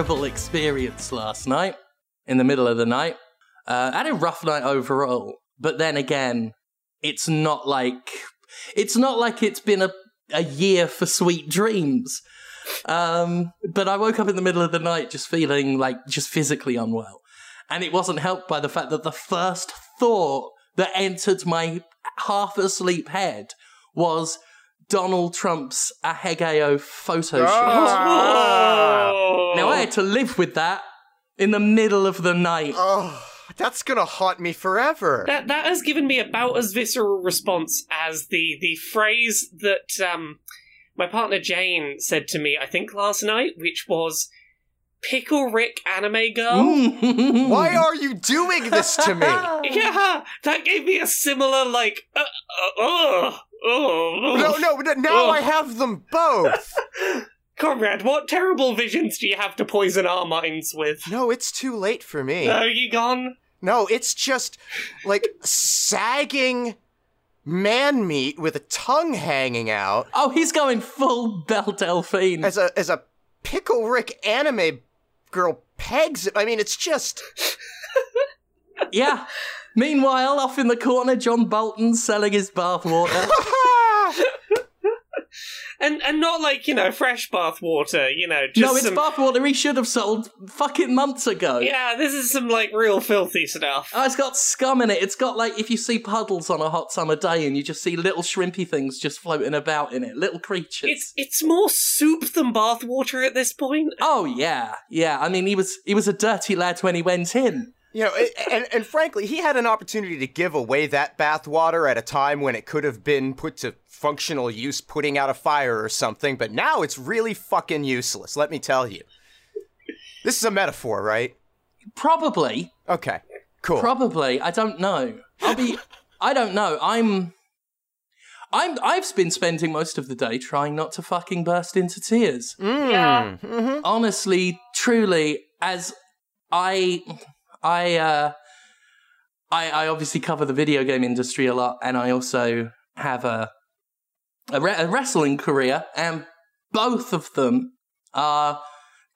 had a I had a horrible experience last night in the middle of the night. Uh, I had a rough night overall, but then again, it's not like it's not like it's been a a year for sweet dreams. Um, but I woke up in the middle of the night just feeling like just physically unwell, and it wasn't helped by the fact that the first thought that entered my half asleep head was Donald Trump's Ahegao photo shoot. Oh. Now I had to live with that in the middle of the night. Oh, that's gonna haunt me forever. That that has given me about as visceral response as the the phrase that um my partner Jane said to me, I think last night, which was "Pickle Rick anime girl." Mm. Why are you doing this to me? Yeah, that gave me a similar like, uh, uh, uh, oh, No, no, but now Ugh. I have them both. Conrad, what terrible visions do you have to poison our minds with? No, it's too late for me. Are you gone? No, it's just like sagging man meat with a tongue hanging out Oh, he's going full Belle Delphine. as a as a pickle Rick anime girl pegs it. I mean, it's just yeah. Meanwhile, off in the corner, John Bolton's selling his bathwater. And and not like you know fresh bath water, you know. Just no, it's some, bathwater he should have sold fucking months ago. Yeah, this is some like real filthy stuff. Oh, it's got scum in it. It's got like if you see puddles on a hot summer day and you just see little shrimpy things just floating about in it, little creatures. It's it's more soup than bath water at this point. Oh yeah, yeah. I mean, he was he was a dirty lad when he went in. You know, and and frankly, he had an opportunity to give away that bathwater at a time when it could have been put to functional use, putting out a fire or something. But now it's really fucking useless. Let me tell you. This is a metaphor, right? Probably, Okay, cool. probably. I don't know. I'll be. I don't know. I'm. I'm. I've been spending most of the day trying not to fucking burst into tears. Yeah. Mhm. honestly, truly, as I, I, uh, I, I obviously cover the video game industry a lot, and I also have a a, re- a wrestling career, and both of them are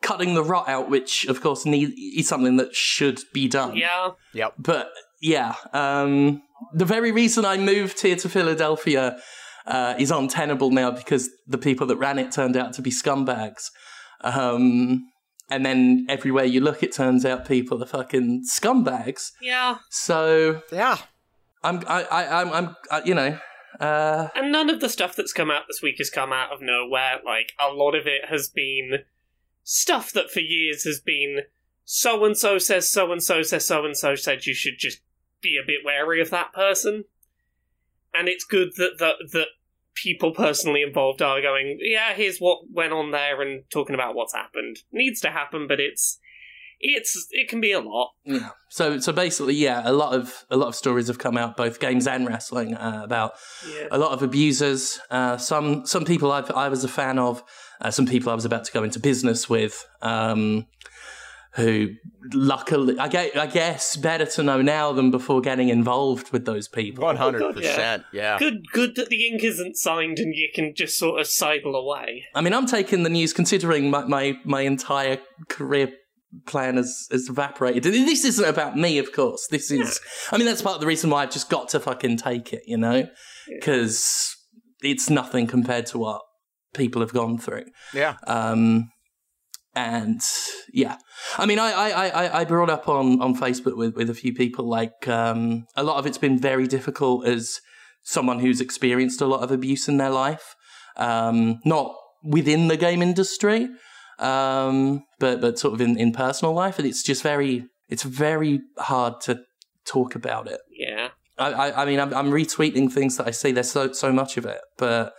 cutting the rot out, which of course need is something that should be done. Yeah. Yep. But yeah, um, the very reason I moved here to Philadelphia uh, is untenable now because the people that ran it turned out to be scumbags. Um, and then everywhere you look, it turns out people are fucking scumbags. Yeah. So Yeah. I'm, I, I, I'm, I'm, uh, you know, uh, And none of the stuff that's come out this week has come out of nowhere. Like, a lot of it has been stuff that for years has been so and so says so and so says so and so said you should just be a bit wary of that person. And it's good that that that people personally involved are going, yeah, here's what went on there and talking about what's happened. Needs to happen, but it's it's it can be a lot. Yeah. So so basically, yeah, a lot of a lot of stories have come out, both games and wrestling, uh, about Yeah. a lot of abusers. Uh, some some people I've, I was a fan of, uh, some people I was about to go into business with. Um, who luckily, I guess, I guess, better to know now than before getting involved with those people. One hundred percent. Yeah. Good good that the ink isn't signed and you can just sort of sidle away. I mean, I'm taking the news considering my, my, my entire career plan has, has evaporated. And this isn't about me, of course. This is, I mean, that's part of the reason why I've just got to fucking take it, you know? Because it's nothing compared to what people have gone through. Yeah. Um, and yeah, I mean, I, I, I, I brought up on, on Facebook with, with a few people, like, um, a lot of it's been very difficult as someone who's experienced a lot of abuse in their life. Um, not within the game industry, um, but, but sort of in, in personal life. And it's just very, it's very hard to talk about it. Yeah. I, I, I mean, I'm, I'm retweeting things that I see. There's so so much of it, but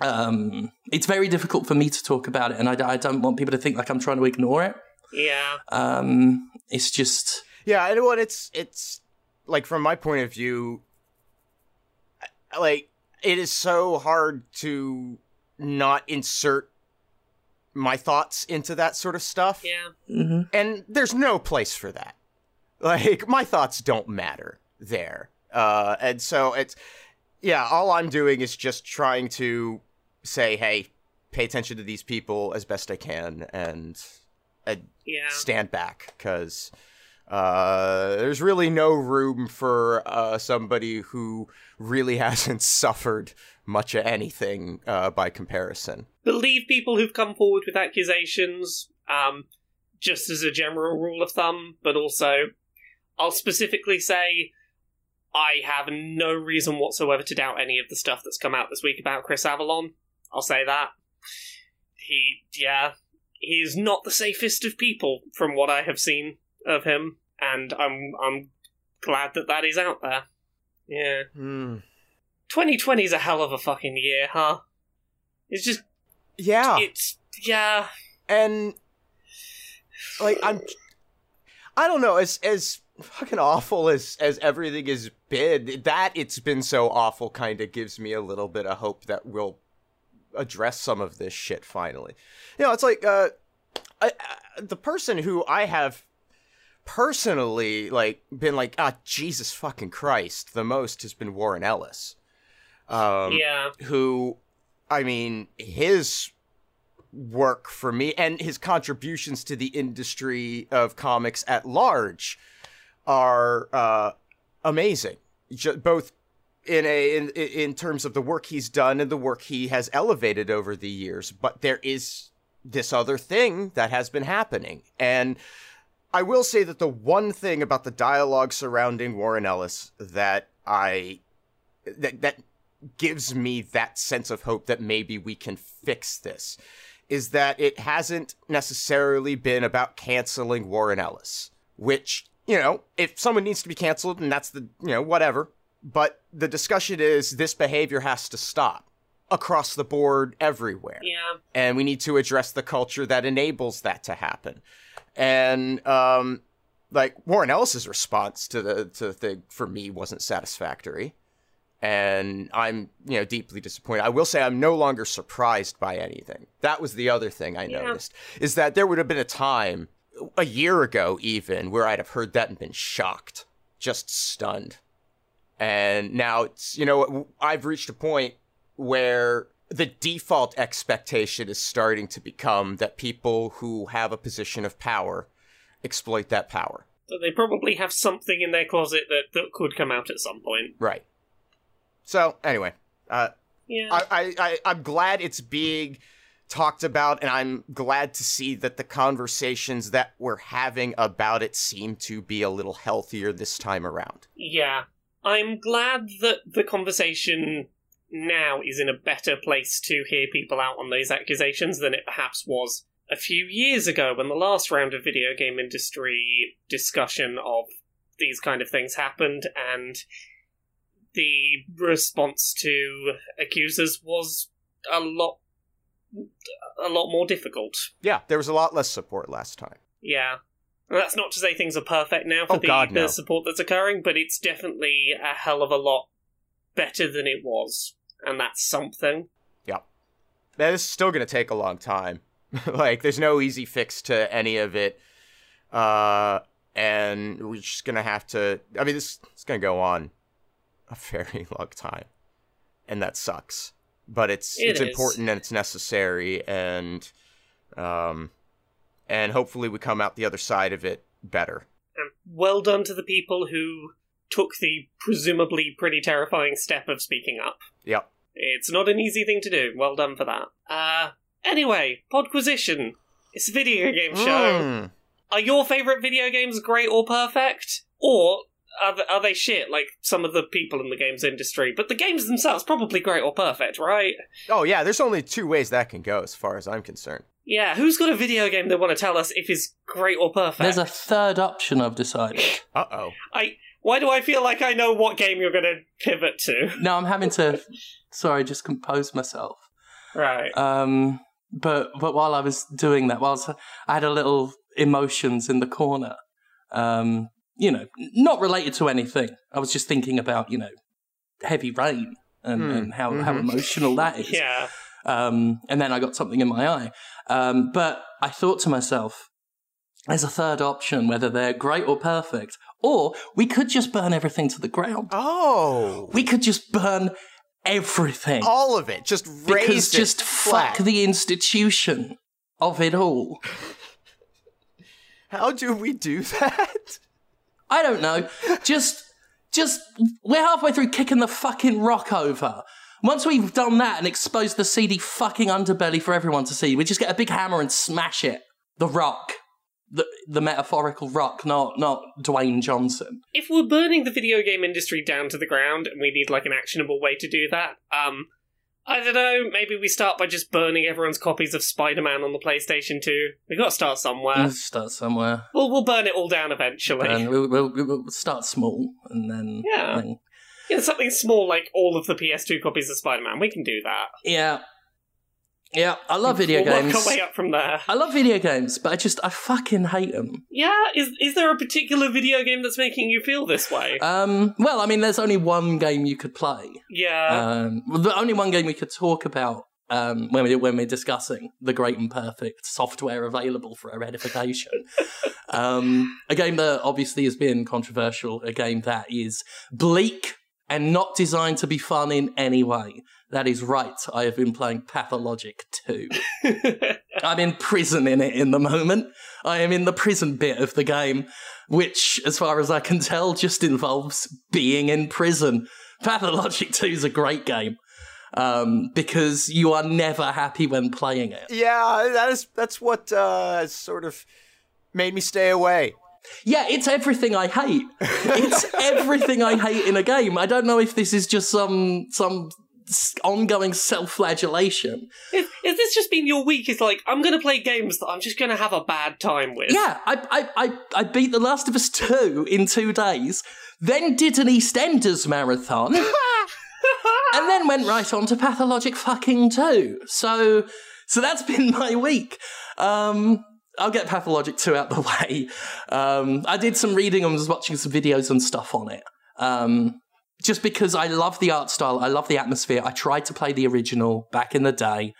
um, it's very difficult for me to talk about it, and I, I don't want people to think like I'm trying to ignore it. Yeah. Um, it's just Yeah, I know what it's it's like from my point of view like it is so hard to not insert my thoughts into that sort of stuff. Yeah. mhm. And there's no place for that. Like my thoughts don't matter there. Uh and so it's yeah, all I'm doing is just trying to say, "Hey, pay attention to these people as best I can and uh, Yeah. stand back because uh, there's really no room for uh, somebody who really hasn't suffered much of anything uh, by comparison. Believe people who've come forward with accusations, um, just as a general rule of thumb, but also I'll specifically say I have no reason whatsoever to doubt any of the stuff that's come out this week about Chris Avellone. I'll say that. He, yeah, he is not the safest of people from what I have seen of him, and I'm I'm glad that that is out there. Yeah. Hmm. 2020 is a hell of a fucking year, huh? It's just, Yeah, it's, yeah. and like I'm, I don't know as as fucking awful as as everything has been. That it's been so awful kind of gives me a little bit of hope that we'll address some of this shit finally. You know, it's like uh, I, I, the person who I have personally like been like ah Jesus fucking Christ the most has been Warren Ellis. Um, yeah. who I mean his work for me and his contributions to the industry of comics at large are uh, amazing both in a in in terms of the work he's done and the work he has elevated over the years but there is this other thing that has been happening and I will say that the one thing about the dialogue surrounding Warren Ellis that I that that gives me that sense of hope that maybe we can fix this is that it hasn't necessarily been about canceling Warren Ellis, which, you know, if someone needs to be canceled and that's the, you know, whatever. But the discussion is this behavior has to stop across the board everywhere Yeah. and we need to address the culture that enables that to happen. And um, like Warren Ellis's response to the to the thing for me wasn't satisfactory, and I'm you know deeply disappointed. I will say I'm no longer surprised by anything. That was the other thing I Yeah. noticed is that there would have been a time a year ago even where I'd have heard that and been shocked, just stunned. And now it's you know I've reached a point where the default expectation is starting to become that people who have a position of power exploit that power. So they probably have something in their closet that, that could come out at some point. Right. So anyway, uh, Yeah. I, I, I I'm glad it's being talked about, and I'm glad to see that the conversations that we're having about it seem to be a little healthier this time around. yeah. I'm glad that the conversation now is in a better place to hear people out on those accusations than it perhaps was a few years ago when the last round of video game industry discussion of these kind of things happened and the response to accusers was a lot a lot more difficult. Yeah, there was a lot less support last time. Yeah. That's not to say things are perfect now for Oh, the, God, the support that's occurring, but it's definitely a hell of a lot better than it was. And that's something. Yep. That is still going to take a long time. like, there's no easy fix to any of it. Uh, and we're just going to have to. I mean, this is going to go on a very long time. And that sucks. But it's It it's is. important and it's necessary. And, um, and hopefully we come out the other side of it better. And well done to the people who took the presumably pretty terrifying step of speaking up. Yep. It's not an easy thing to do. Well done for that. Uh, anyway, Podquisition. It's a video game show. Mm. Are your favourite video games great or perfect? Or are they, are they shit like some of the people in the games industry? But the games themselves probably great or perfect, right? Oh, yeah, there's only two ways that can go as far as I'm concerned. Yeah, who's got a video game they want to tell us if it's great or perfect? There's a third option I've decided. Uh oh. I. Why do I feel like I know what game you're going to pivot to? No, I'm having to. Sorry, just compose myself. Right. Um, but but while I was doing that, whilst I had a little emotions in the corner, um, you know, not related to anything. I was just thinking about you know, heavy rain and, Hmm, and how how mhm. emotional that is. yeah. Um, and then I got something in my eye. Um, but I thought to myself, there's a third option, whether they're great or perfect, or we could just burn everything to the ground. Oh. We could just burn everything. All of it. Just because it just flat. fuck the institution of it all. How do we do that? I don't know. Just, just, we're halfway through kicking the fucking rock over. Once we've done that and exposed the seedy fucking underbelly for everyone to see, we just get a big hammer and smash it. The rock. The, the metaphorical rock, not not Dwayne Johnson. If we're burning the video game industry down to the ground and we need like an actionable way to do that, um, I don't know, maybe we start by just burning everyone's copies of Spider Man on the PlayStation 2. We've gotta start somewhere. Let's start somewhere. We'll, we'll burn it all down eventually. And we'll, we'll, we'll start small and then. Yeah. then- Yeah, something small like all of the PS2 copies of Spider Man. We can do that. yeah. Yeah, I love video we'll games. work our way up from there. I love video games, but I just, I fucking hate them. Yeah, is is there a particular video game that's making you feel this way? Um, well, I mean, there's only one game you could play. yeah. Um, well, the only one game we could talk about um, when we when we're discussing the great and perfect software available for our edification. um, a game that obviously has been controversial. A game that is bleak and not designed to be fun in any way. That is right. I have been playing Pathologic 2. I'm in prison in it in the moment. I am in the prison bit of the game, which, as far as I can tell, just involves being in prison. Pathologic 2 is a great game um, because you are never happy when playing it. Yeah, that is that's what uh, sort of made me stay away. Yeah, it's everything I hate. It's everything I hate in a game. I don't know if this is just some some ongoing self-flagellation. Is, is this just been your week? It's like I'm gonna play games that I'm just gonna have a bad time with. Yeah, I, I, I, I beat The Last of Us 2 in two days, then did an EastEnders marathon, and then went right on to Pathologic fucking 2. So, so that's been my week. Um, I'll get Pathologic 2 out the way. Um, I did some reading and was watching some videos and stuff on it. Um, just because I love the art style, I love the atmosphere. I tried to play the original back in the day,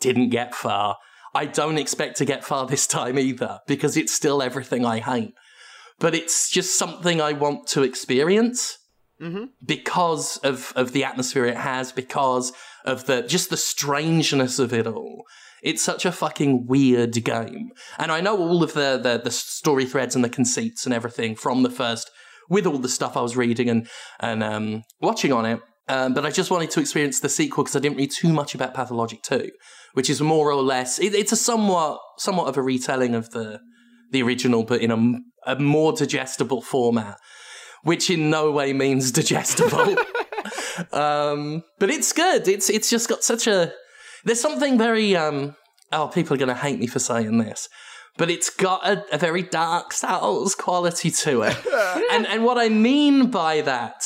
didn't get far. I don't expect to get far this time either because it's still everything I hate. But it's just something I want to experience Mhm. because of, of the atmosphere it has, because of the just the strangeness of it all. It's such a fucking weird game. And I know all of the, the, the story threads and the conceits and everything from the first, with all the stuff I was reading and, and um, watching on it. Um, but I just wanted to experience the sequel because I didn't read too much about Pathologic 2, which is more or less, it, it's a somewhat, somewhat of a retelling of the, the original, but in a more digestible format, which in no way means digestible. um, but it's good. It's it's just got such a. There's something very. Um, oh, people are going to hate me for saying this, but it's got a, a very Dark Souls quality to it. and and what I mean by that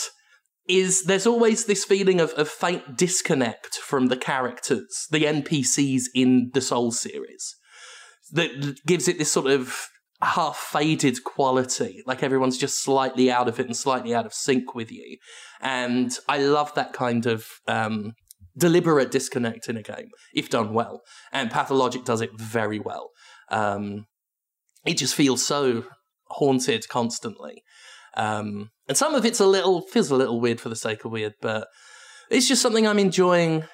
is there's always this feeling of, of faint disconnect from the characters, the NPCs in the Soul series, that gives it this sort of half faded quality, like everyone's just slightly out of it and slightly out of sync with you. And I love that kind of um, deliberate disconnect in a game, if done well. And Pathologic does it very well. Um, it just feels so haunted constantly. Um, and some of it's a little feels a little weird for the sake of weird, but it's just something I'm enjoying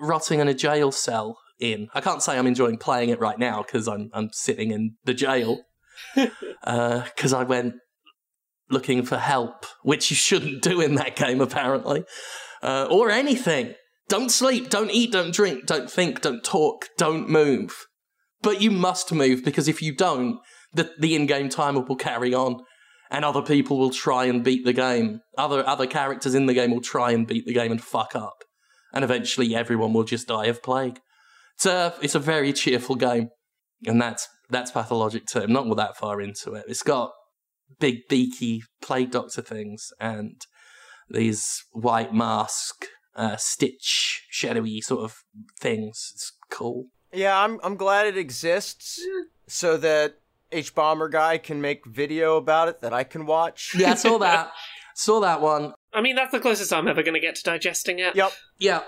rotting in a jail cell in. I can't say I'm enjoying playing it right now because I'm I'm sitting in the jail because I went looking for help, which you shouldn't do in that game apparently, uh, or anything. Don't sleep, don't eat, don't drink, don't think, don't talk, don't move. But you must move because if you don't, the the in-game timer will carry on, and other people will try and beat the game. Other other characters in the game will try and beat the game and fuck up, and eventually everyone will just die of plague. It's a it's a very cheerful game, and that's that's Pathologic 2. I'm not all that far into it. It's got big beaky plague doctor things and these white mask, uh, stitch, shadowy sort of things. It's cool. Yeah, I'm I'm glad it exists so that hbomberguy can make video about it that I can watch. Yeah, I saw that. saw that one. I mean, that's the closest I'm ever going to get to digesting it. Yep. Yeah.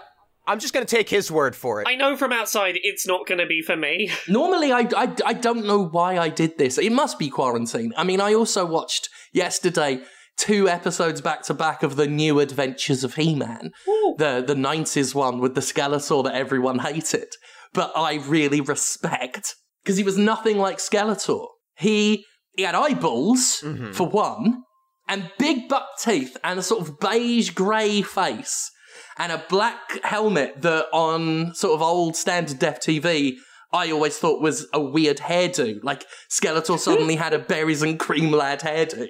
I'm just gonna take his word for it. I know from outside it's not going to be for me. Normally, I, I, I don't know why I did this. It must be quarantine. I mean, I also watched yesterday two episodes back to back of the New Adventures of He-Man, Ooh. the the '90s one with the Skeletor that everyone hated, but I really respect because he was nothing like Skeletor. He he had eyeballs Mhm. for one, and big buck teeth, and a sort of beige grey face, and a black helmet that on sort of old standard def TV. I always thought was a weird hairdo. Like Skeletor suddenly had a berries and cream lad hairdo.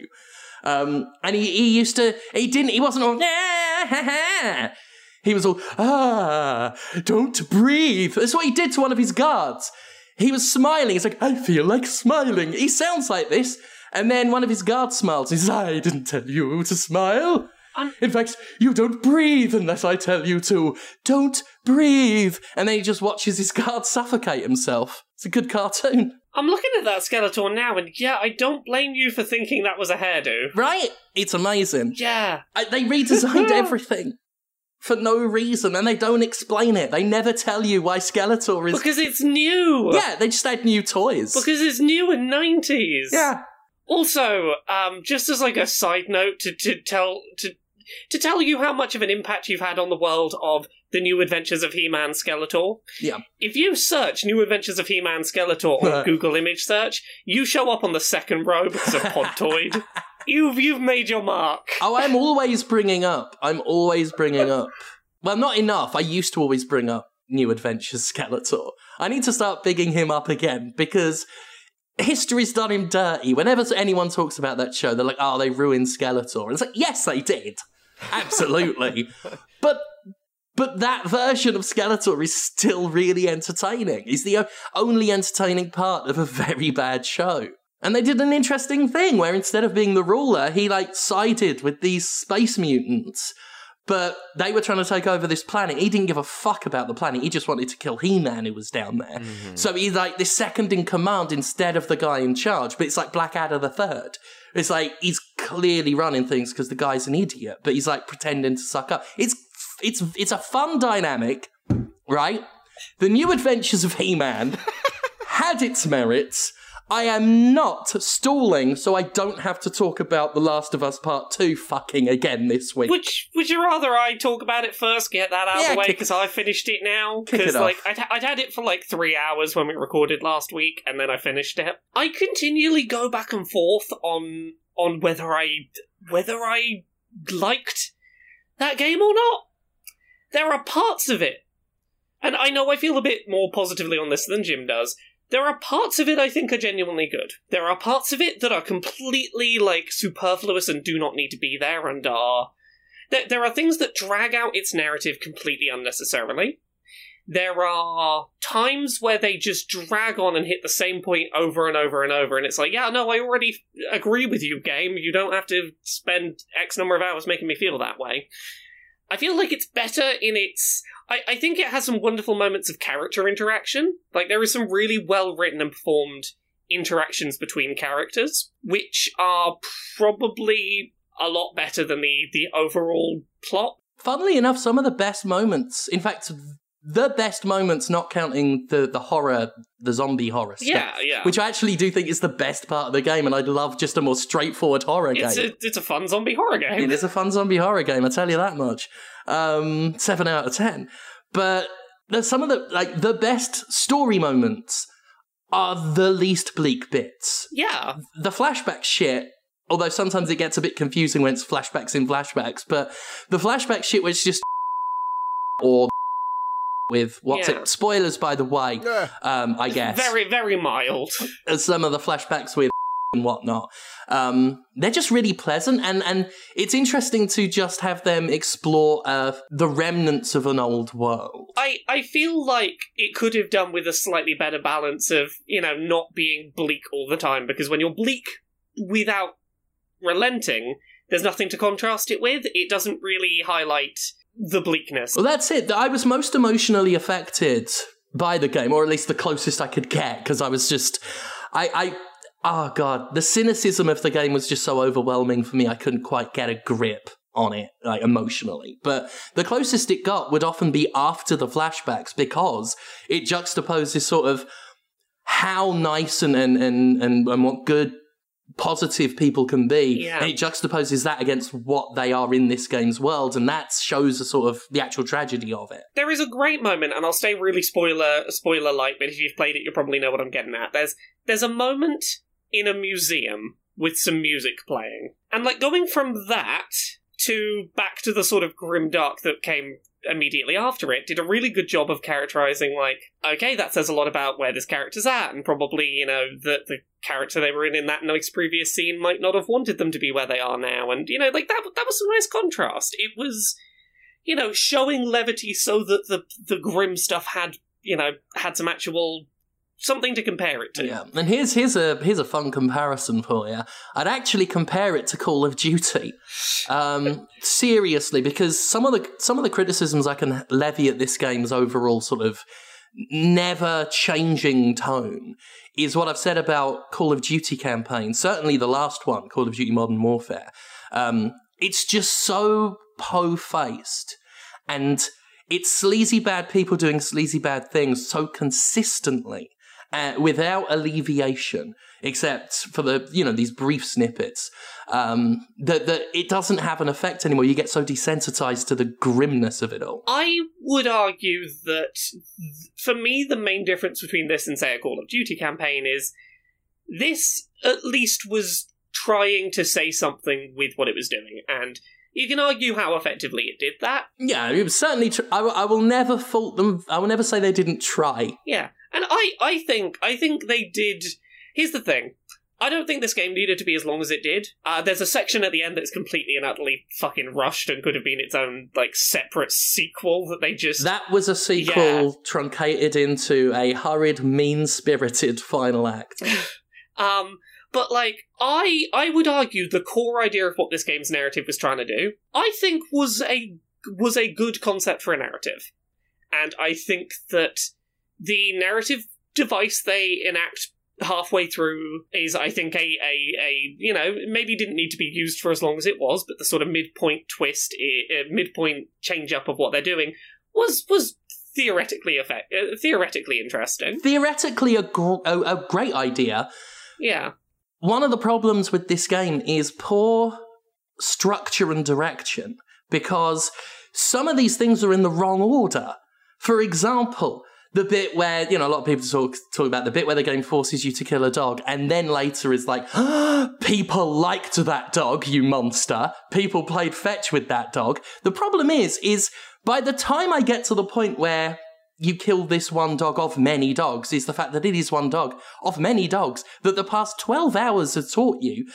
Um, and he, he used to, he didn't, he wasn't all, he was all, ah, don't breathe. That's what he did to one of his guards. He was smiling. He's like, I feel like smiling. He sounds like this. And then one of his guards smiles. He says, I didn't tell you to smile. I'm- In fact, you don't breathe unless I tell you to. Don't breathe. And then he just watches his guard suffocate himself. It's a good cartoon. I'm looking at that Skeletor now, and yeah, I don't blame you for thinking that was a hairdo. Right? It's amazing. Yeah. I, they redesigned everything for no reason, and they don't explain it. They never tell you why Skeletor is. Because it's new. yeah, they just add new toys. Because it's new in 90s. yeah, Also, um, just as like a side note to, to tell to to tell you how much of an impact you've had on the world of the New Adventures of He-Man Skeletor. Yeah. If you search New Adventures of He-Man Skeletor on Google image search, you show up on the second row because of Podtoid. you've you've made your mark. Oh, I'm always bringing up. I'm always bringing up. Well, not enough. I used to always bring up New Adventures Skeletor. I need to start bigging him up again because history's done him dirty. Whenever anyone talks about that show, they're like, "Oh, they ruined Skeletor." And it's like, yes, they did, absolutely. but but that version of Skeletor is still really entertaining. He's the only entertaining part of a very bad show. And they did an interesting thing where instead of being the ruler, he like sided with these space mutants. But they were trying to take over this planet. He didn't give a fuck about the planet. He just wanted to kill He-Man who was down there. Mm-hmm. So he's like this second in command instead of the guy in charge. But it's like Blackadder the third. It's like he's clearly running things because the guy's an idiot, but he's like pretending to suck up. It's it's it's a fun dynamic, right? The new adventures of He-Man had its merits. I am not stalling, so I don't have to talk about The Last of Us Part 2 fucking again this week. Which would you rather I talk about it first, get that out Yeah, of the way because I finished it now? Because like. I'd, I'd had it for like three hours when we recorded last week, and then I finished it. I continually go back and forth on on whether I whether I liked that game or not. There are parts of it, and I know I feel a bit more positively on this than Jim does. There are parts of it I think are genuinely good. There are parts of it that are completely like superfluous and do not need to be there and are there, there are things that drag out its narrative completely unnecessarily. There are times where they just drag on and hit the same point over and over and over, and it's like, yeah, no, I already agree with you, game. You don't have to spend X number of hours making me feel that way. I feel like it's better in its. I, I think it has some wonderful moments of character interaction. Like, there is some really well written and performed interactions between characters, which are probably a lot better than the, the overall plot. Funnily enough, some of the best moments, in fact, the best moments, not counting the, the horror, the zombie horror stuff, Yeah, yeah. which I actually do think is the best part of the game, and I'd love just a more straightforward horror it's game. a, it's a fun zombie horror game. It is a fun zombie horror game, I tell you that much. Um, seven out of ten. But there's some of the like the best story moments are the least bleak bits. Yeah, The flashback shit, although sometimes it gets a bit confusing when it's flashbacks in flashbacks, but the flashback shit was just or with what's Yeah. it? Spoilers, by the way. Yeah. Um, I guess very, very mild. some of the flashbacks with and whatnot. Um, they're just really pleasant, and and it's interesting to just have them explore uh, the remnants of an old world. I, I feel like it could have done with a slightly better balance of, you know, not being bleak all the time, because when you're bleak without relenting, there's nothing to contrast it with. It doesn't really highlight the bleakness. Well, that's it. I was most emotionally affected by the game, or at least the closest I could get, because I was just, I, I, oh god, the cynicism of the game was just so overwhelming for me. I couldn't quite get a grip on it, like emotionally. But the closest it got would often be after the flashbacks, because it juxtaposes sort of how nice and and and and, and what good positive people can be. Yeah. And it juxtaposes that against what they are in this game's world, and that shows the sort of the actual tragedy of it. There is a great moment, and I'll stay really spoiler spoiler light, but if you've played it, you probably know what I'm getting at. There's there's a moment in a museum with some music playing, and like going from that to back to the sort of grim dark that came immediately after it did a really good job of characterizing like okay that says a lot about where this character's at and probably you know that the character they were in in that nice previous scene might not have wanted them to be where they are now and you know like that that was a nice contrast. It was you know showing levity so that the the grim stuff had you know had some actual something to compare it to Yeah, and here's here's a here's a fun comparison for you. I'd actually compare it to Call of Duty, um, seriously, because some of the some of the criticisms I can levy at this game's overall sort of never changing tone is what I've said about Call of Duty campaign. Certainly, the last one, Call of Duty Modern Warfare. Um, it's just so po faced and it's sleazy bad people doing sleazy bad things so consistently uh, without alleviation, except for the you know these brief snippets. Um, that that it doesn't have an effect anymore. You get so desensitized to the grimness of it all. I would argue that for me, the main difference between this and, say, a Call of Duty campaign is this at least was trying to say something with what it was doing. And you can argue how effectively it did that. Yeah, it was certainly. Tr- I, will- I will never fault them. I will never say they didn't try. Yeah. And I, I think I think they did. Here's the thing. I don't think this game needed to be as long as it did. Uh, there's a section at the end that's completely and utterly fucking rushed and could have been its own like separate sequel that they just That was a sequel Yeah. truncated into a hurried, mean-spirited final act. Um, but like I I would argue the core idea of what this game's narrative was trying to do, I think was a was a good concept for a narrative. And I think that the narrative device they enact halfway through is I think a, a, a you know maybe didn't need to be used for as long as it was, but the sort of midpoint twist, uh, midpoint change up of what they're doing was was theoretically effect uh, theoretically interesting. Theoretically, a, gr- a, a great idea. Yeah, One of the problems with this game is poor structure and direction because some of these things are in the wrong order. For example, the bit where, you know, a lot of people talk, talk about the bit where the game forces you to kill a dog, and then later is like, people liked that dog, you monster. People played fetch with that dog. The problem is, is by the time I get to the point where you kill this one dog of many dogs is the fact that it is one dog of many dogs that the past 12 hours have taught you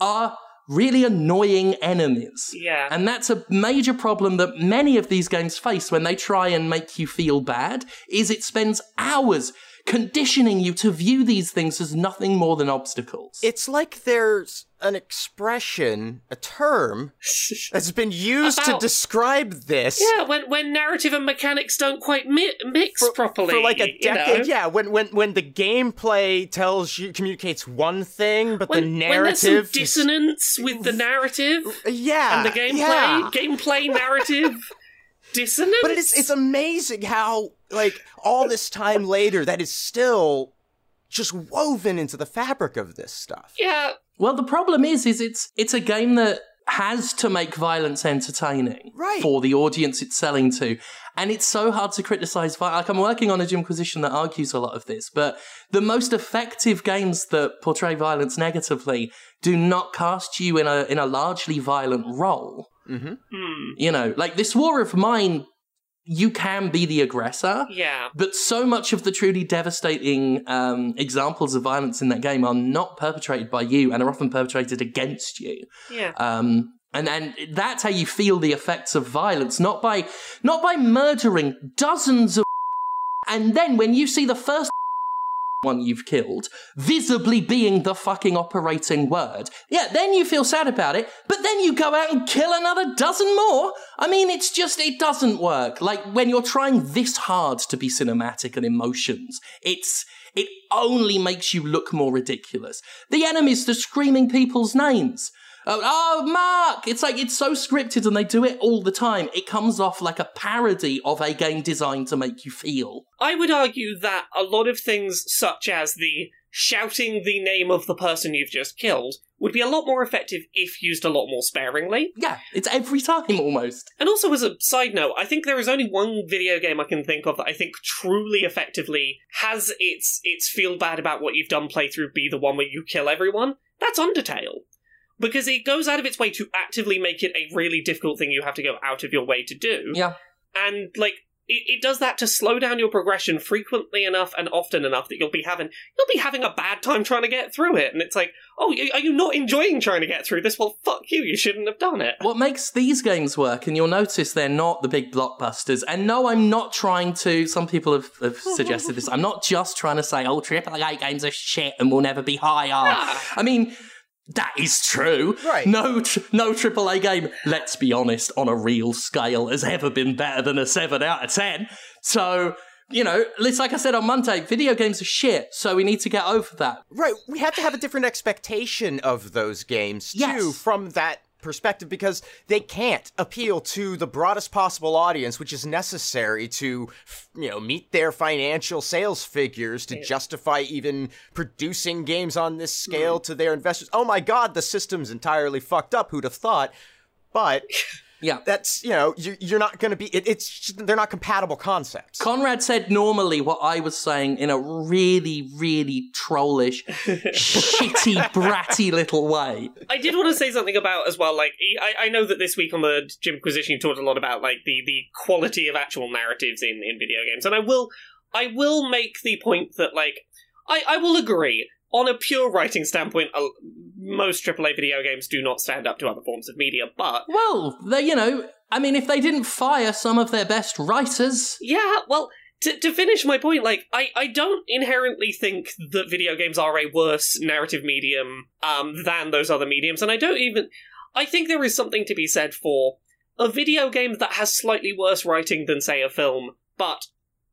are really annoying enemies. yeah. And that's a major problem that many of these games face when they try and make you feel bad is it spends hours conditioning you to view these things as nothing more than obstacles. It's like there's an expression, a term, that's been used to describe this Yeah, when when narrative and mechanics don't quite mi- mix for, properly for like a you know? decade. Yeah, when when when the gameplay tells you communicates one thing, but When, the when there's some narrative dissonance with the narrative yeah, and the gameplay, yeah. gameplay narrative dissonance. But it's it's amazing how like all this time later that is still just woven into the fabric of this stuff. yeah, Well, the problem is, is it's it's a game that has to make violence entertaining Right. for the audience it's selling to, and it's so hard to criticize. vi- Like I'm working on a Jimquisition that argues a lot of this, but the most effective games that portray violence negatively do not cast you in a in a largely violent role. Mm-hmm. hmm, You know, like this War of Mine, you can be the aggressor. yeah, But so much of the truly devastating um, examples of violence in that game are not perpetrated by you and are often perpetrated against you. yeah. Um, and and that's how you feel the effects of violence, not by not by murdering dozens of and then when you see the first one you've killed visibly being the fucking operating word, yeah, then you feel sad about it, but then you go out and kill another dozen more. I mean, it's just it doesn't work. Like when you're trying this hard to be cinematic and emotions, it's it only makes you look more ridiculous. The enemies, the screaming people's names. Oh, oh, Mark! It's like it's so scripted and they do it all the time. It comes off like a parody of a game designed to make you feel. I would argue that a lot of things, such as the shouting the name of the person you've just killed would be a lot more effective if used a lot more sparingly. Yeah, it's every time almost. And also, as a side note, I think there is only one video game I can think of that I think truly effectively has its its feel bad about what you've done playthrough be the one where you kill everyone. That's Undertale. Because it goes out of its way to actively make it a really difficult thing you have to go out of your way to do. Yeah. And, like, it, it does that to slow down your progression frequently enough and often enough that you'll be having you'll be having a bad time trying to get through it and it's like oh are you not enjoying trying to get through this well fuck you you shouldn't have done it What makes these games work, and you'll notice they're not the big blockbusters. And no, I'm not trying to. Some people have, have suggested this. I'm not just trying to say, "Oh, AAA games are shit and will never be higher." I mean, that is true. Right. No, tr- no AAA game. Let's be honest, on a real scale, has ever been better than a seven out of ten. So. You know, it's like I said on Monday, video games are shit, so we need to get over that. Right. We have to have a different expectation of those games too Yes. from that perspective because they can't appeal to the broadest possible audience which is necessary to you know meet their financial sales figures to justify even producing games on this scale mm-hmm. to their investors. Oh my god, the system's entirely fucked up, who'd have thought? But Yeah. that's, you know, you're, you're not going to be it, it's just- they're not compatible concepts. Conrad said normally what I was saying in a really, really trollish, shitty, bratty little way. I did want to say something about as well. Like, I, I know that this week on the Jimquisition, you talked a lot about like the the quality of actual narratives in in video games, and I will I will make the point that like I I will agree on a pure writing standpoint. Most AAA video games do not stand up to other forms of media, but Well, they, you know, I mean, if they didn't fire some of their best writers, Yeah, well, to, to finish my point, like, I, I don't inherently think that video games are a worse narrative medium um, than those other mediums, and I don't even. I think there is something to be said for a video game that has slightly worse writing than, say, a film, but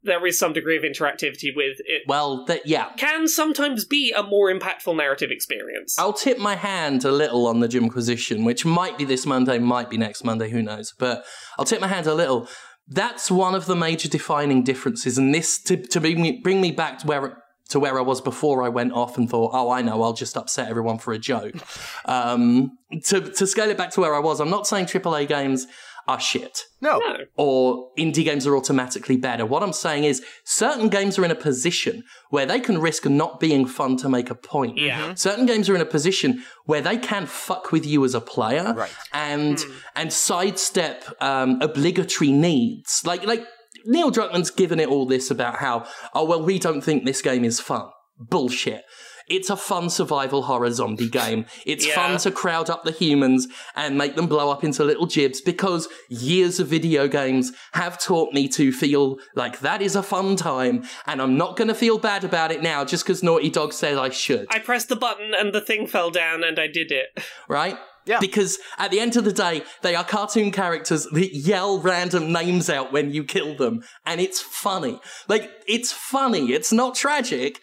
there is some degree of interactivity with it. well, that yeah. Can sometimes be a more impactful narrative experience. I'll tip my hand a little on the Jimquisition, which might be this Monday, might be next Monday, who knows. But I'll tip my hand a little. That's one of the major defining differences, and this to, to bring me bring me back to where to where I was before I went off and thought, oh, I know, I'll just upset everyone for a joke. Um, to to scale it back to where I was, I'm not saying AAA games are shit No. no. or indie games are automatically better. What I'm saying is certain games are in a position where they can risk not being fun to make a point. Yeah. Certain games are in a position where they can fuck with you as a player Right. and and sidestep um, obligatory needs. Like like Neil Druckmann's given it all this about how oh well we don't think this game is fun. Bullshit. It's a fun survival horror zombie game. It's Yeah. fun to crowd up the humans and make them blow up into little gibs because years of video games have taught me to feel like that is a fun time and I'm not going to feel bad about it now just because Naughty Dog said I should I pressed the button and the thing fell down and I did it. right? Yeah. Because at the end of the day, they are cartoon characters that yell random names out when you kill them, and it's funny. Like, it's funny. It's not tragic.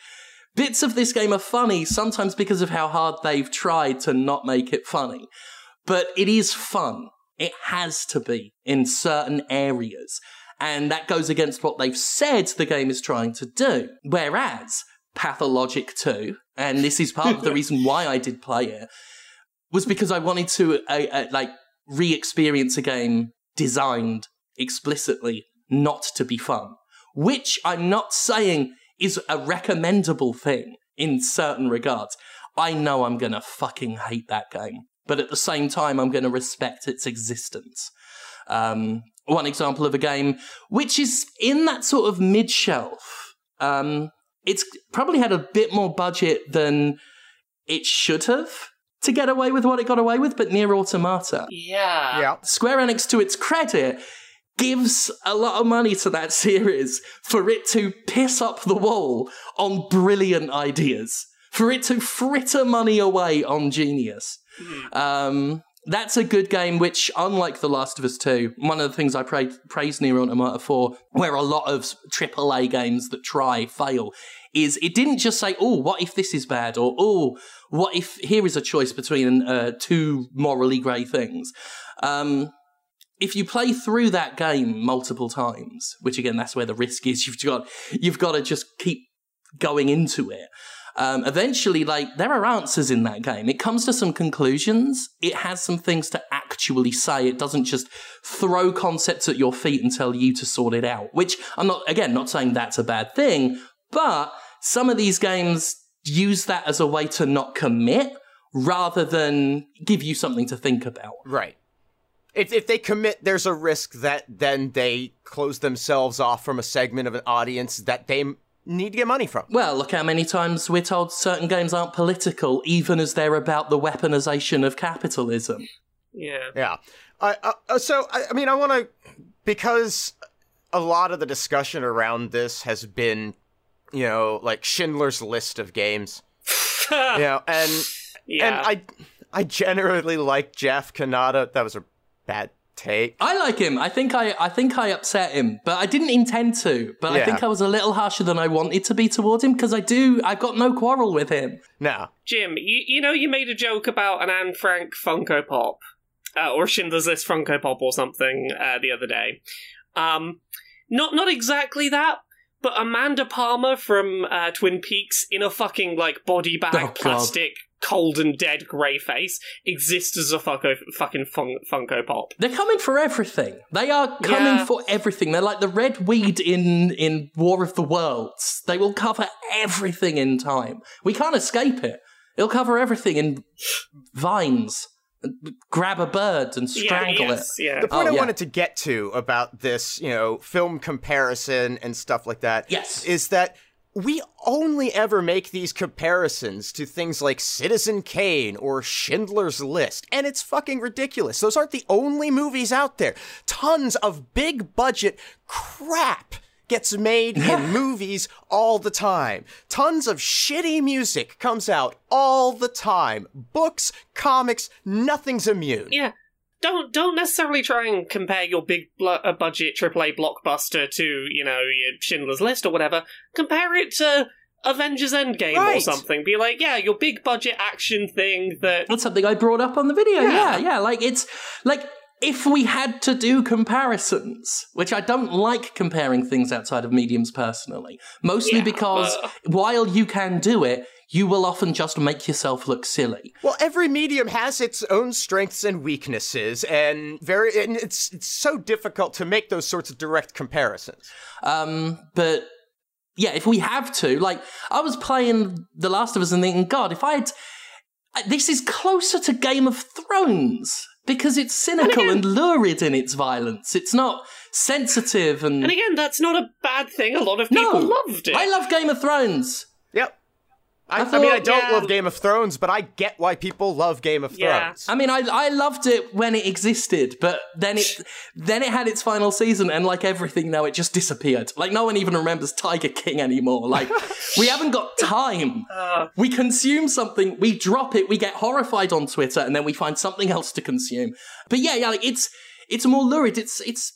Bits of this game are funny, sometimes because of how hard they've tried to not make it funny. But it is fun. It has to be in certain areas. And that goes against what they've said the game is trying to do. Whereas, Pathologic 2, and this is part of the reason why I did play it, was because I wanted to uh, uh, like re-experience a game designed explicitly not to be fun, which I'm not saying is a recommendable thing in certain regards. I know I'm gonna fucking hate that game, but at the same time, I'm gonna respect its existence. Um, one example of a game which is in that sort of mid shelf. Um, it's probably had a bit more budget than it should have to get away with what it got away with, but Nier Automata. Yeah. Yeah. Square Enix, to its credit, gives a lot of money to that series for it to piss up the wall on brilliant ideas, for it to fritter money away on genius. Um, that's a good game, which, unlike The Last of Us 2, one of the things I pra- praise Nier Automata for, where a lot of AAA games that try fail, is it didn't just say, oh, what if this is bad? Or, oh, what if here is a choice between uh, two morally grey things? Um, if you play through that game multiple times, which again, that's where the risk is, you've got, you've got to just keep going into it. Um, eventually, like there are answers in that game. It comes to some conclusions. It has some things to actually say. It doesn't just throw concepts at your feet and tell you to sort it out. Which I'm not again not saying that's a bad thing, but some of these games use that as a way to not commit rather than give you something to think about. Right. If, if they commit, there's a risk that then they close themselves off from a segment of an audience that they need to get money from. Well, look how many times we're told certain games aren't political, even as they're about the weaponization of capitalism. Yeah. Yeah. I uh, uh, so, I, I mean, I want to, because a lot of the discussion around this has been, you know, like Schindler's List of games. you know, and yeah. and I I generally like Jeff Cannata. That was a bad take. I like him. I think I, I think I upset him, but I didn't intend to. But I think I was a little harsher than I wanted to be towards him because I do. I've got no quarrel with him. No. Jim, you, you know you made a joke about an Anne Frank Funko Pop, uh, or Schindler's List Funko Pop or something uh, the other day. Um, not not exactly that, but Amanda Palmer from uh, Twin Peaks in a fucking like body bag Oh, plastic. Cold and dead grey face exists as a fucko, fucking fun, Funko Pop. They're coming for everything. They are coming Yeah. for everything. They're like the red weed in in War of the Worlds. They will cover everything in time. We can't escape it. It'll cover everything in vines. Grab a bird and strangle yeah, yes, yeah. The point Oh, I yeah. wanted to get to about this, you know, film comparison and stuff like that, Yes. is that we only ever make these comparisons to things like Citizen Kane or Schindler's List, and it's fucking ridiculous. Those aren't the only movies out there. Tons of big budget crap gets made in movies all the time. Tons of shitty music comes out all the time. Books, comics, nothing's immune. Yeah. Don't don't necessarily try and compare your big blo- uh, budget AAA blockbuster to you know your Schindler's List or whatever. Compare it to Avengers Endgame or something. Be like, yeah, your big budget action thing that That's something I brought up on the video. Yeah. Yeah, yeah. Like it's like if we had to do comparisons, which I don't like comparing things outside of mediums personally, mostly Yeah, because but- while you can do it, you will often just make yourself look silly. Well, every medium has its own strengths and weaknesses, and very, and it's it's so difficult to make those sorts of direct comparisons. Um, but yeah, if we have to, like, I was playing The Last of Us and thinking, God, if I had. This is closer to Game of Thrones because it's cynical and lurid in its violence. It's not sensitive and. And again, that's not a bad thing. A lot of people no, loved it. I love Game of Thrones. Yep. I, I I, mean, I don't yeah. love Game of Thrones, but I get why people love Game of Yeah. Thrones. I mean, I I loved it when it existed, but then it then it had its final season, and like everything now, it just disappeared. Like no one even remembers Tiger King anymore. Like we haven't got time. Uh, we consume something, we drop it, we get horrified on Twitter, and then we find something else to consume. But yeah, yeah, like it's it's more lurid. It's it's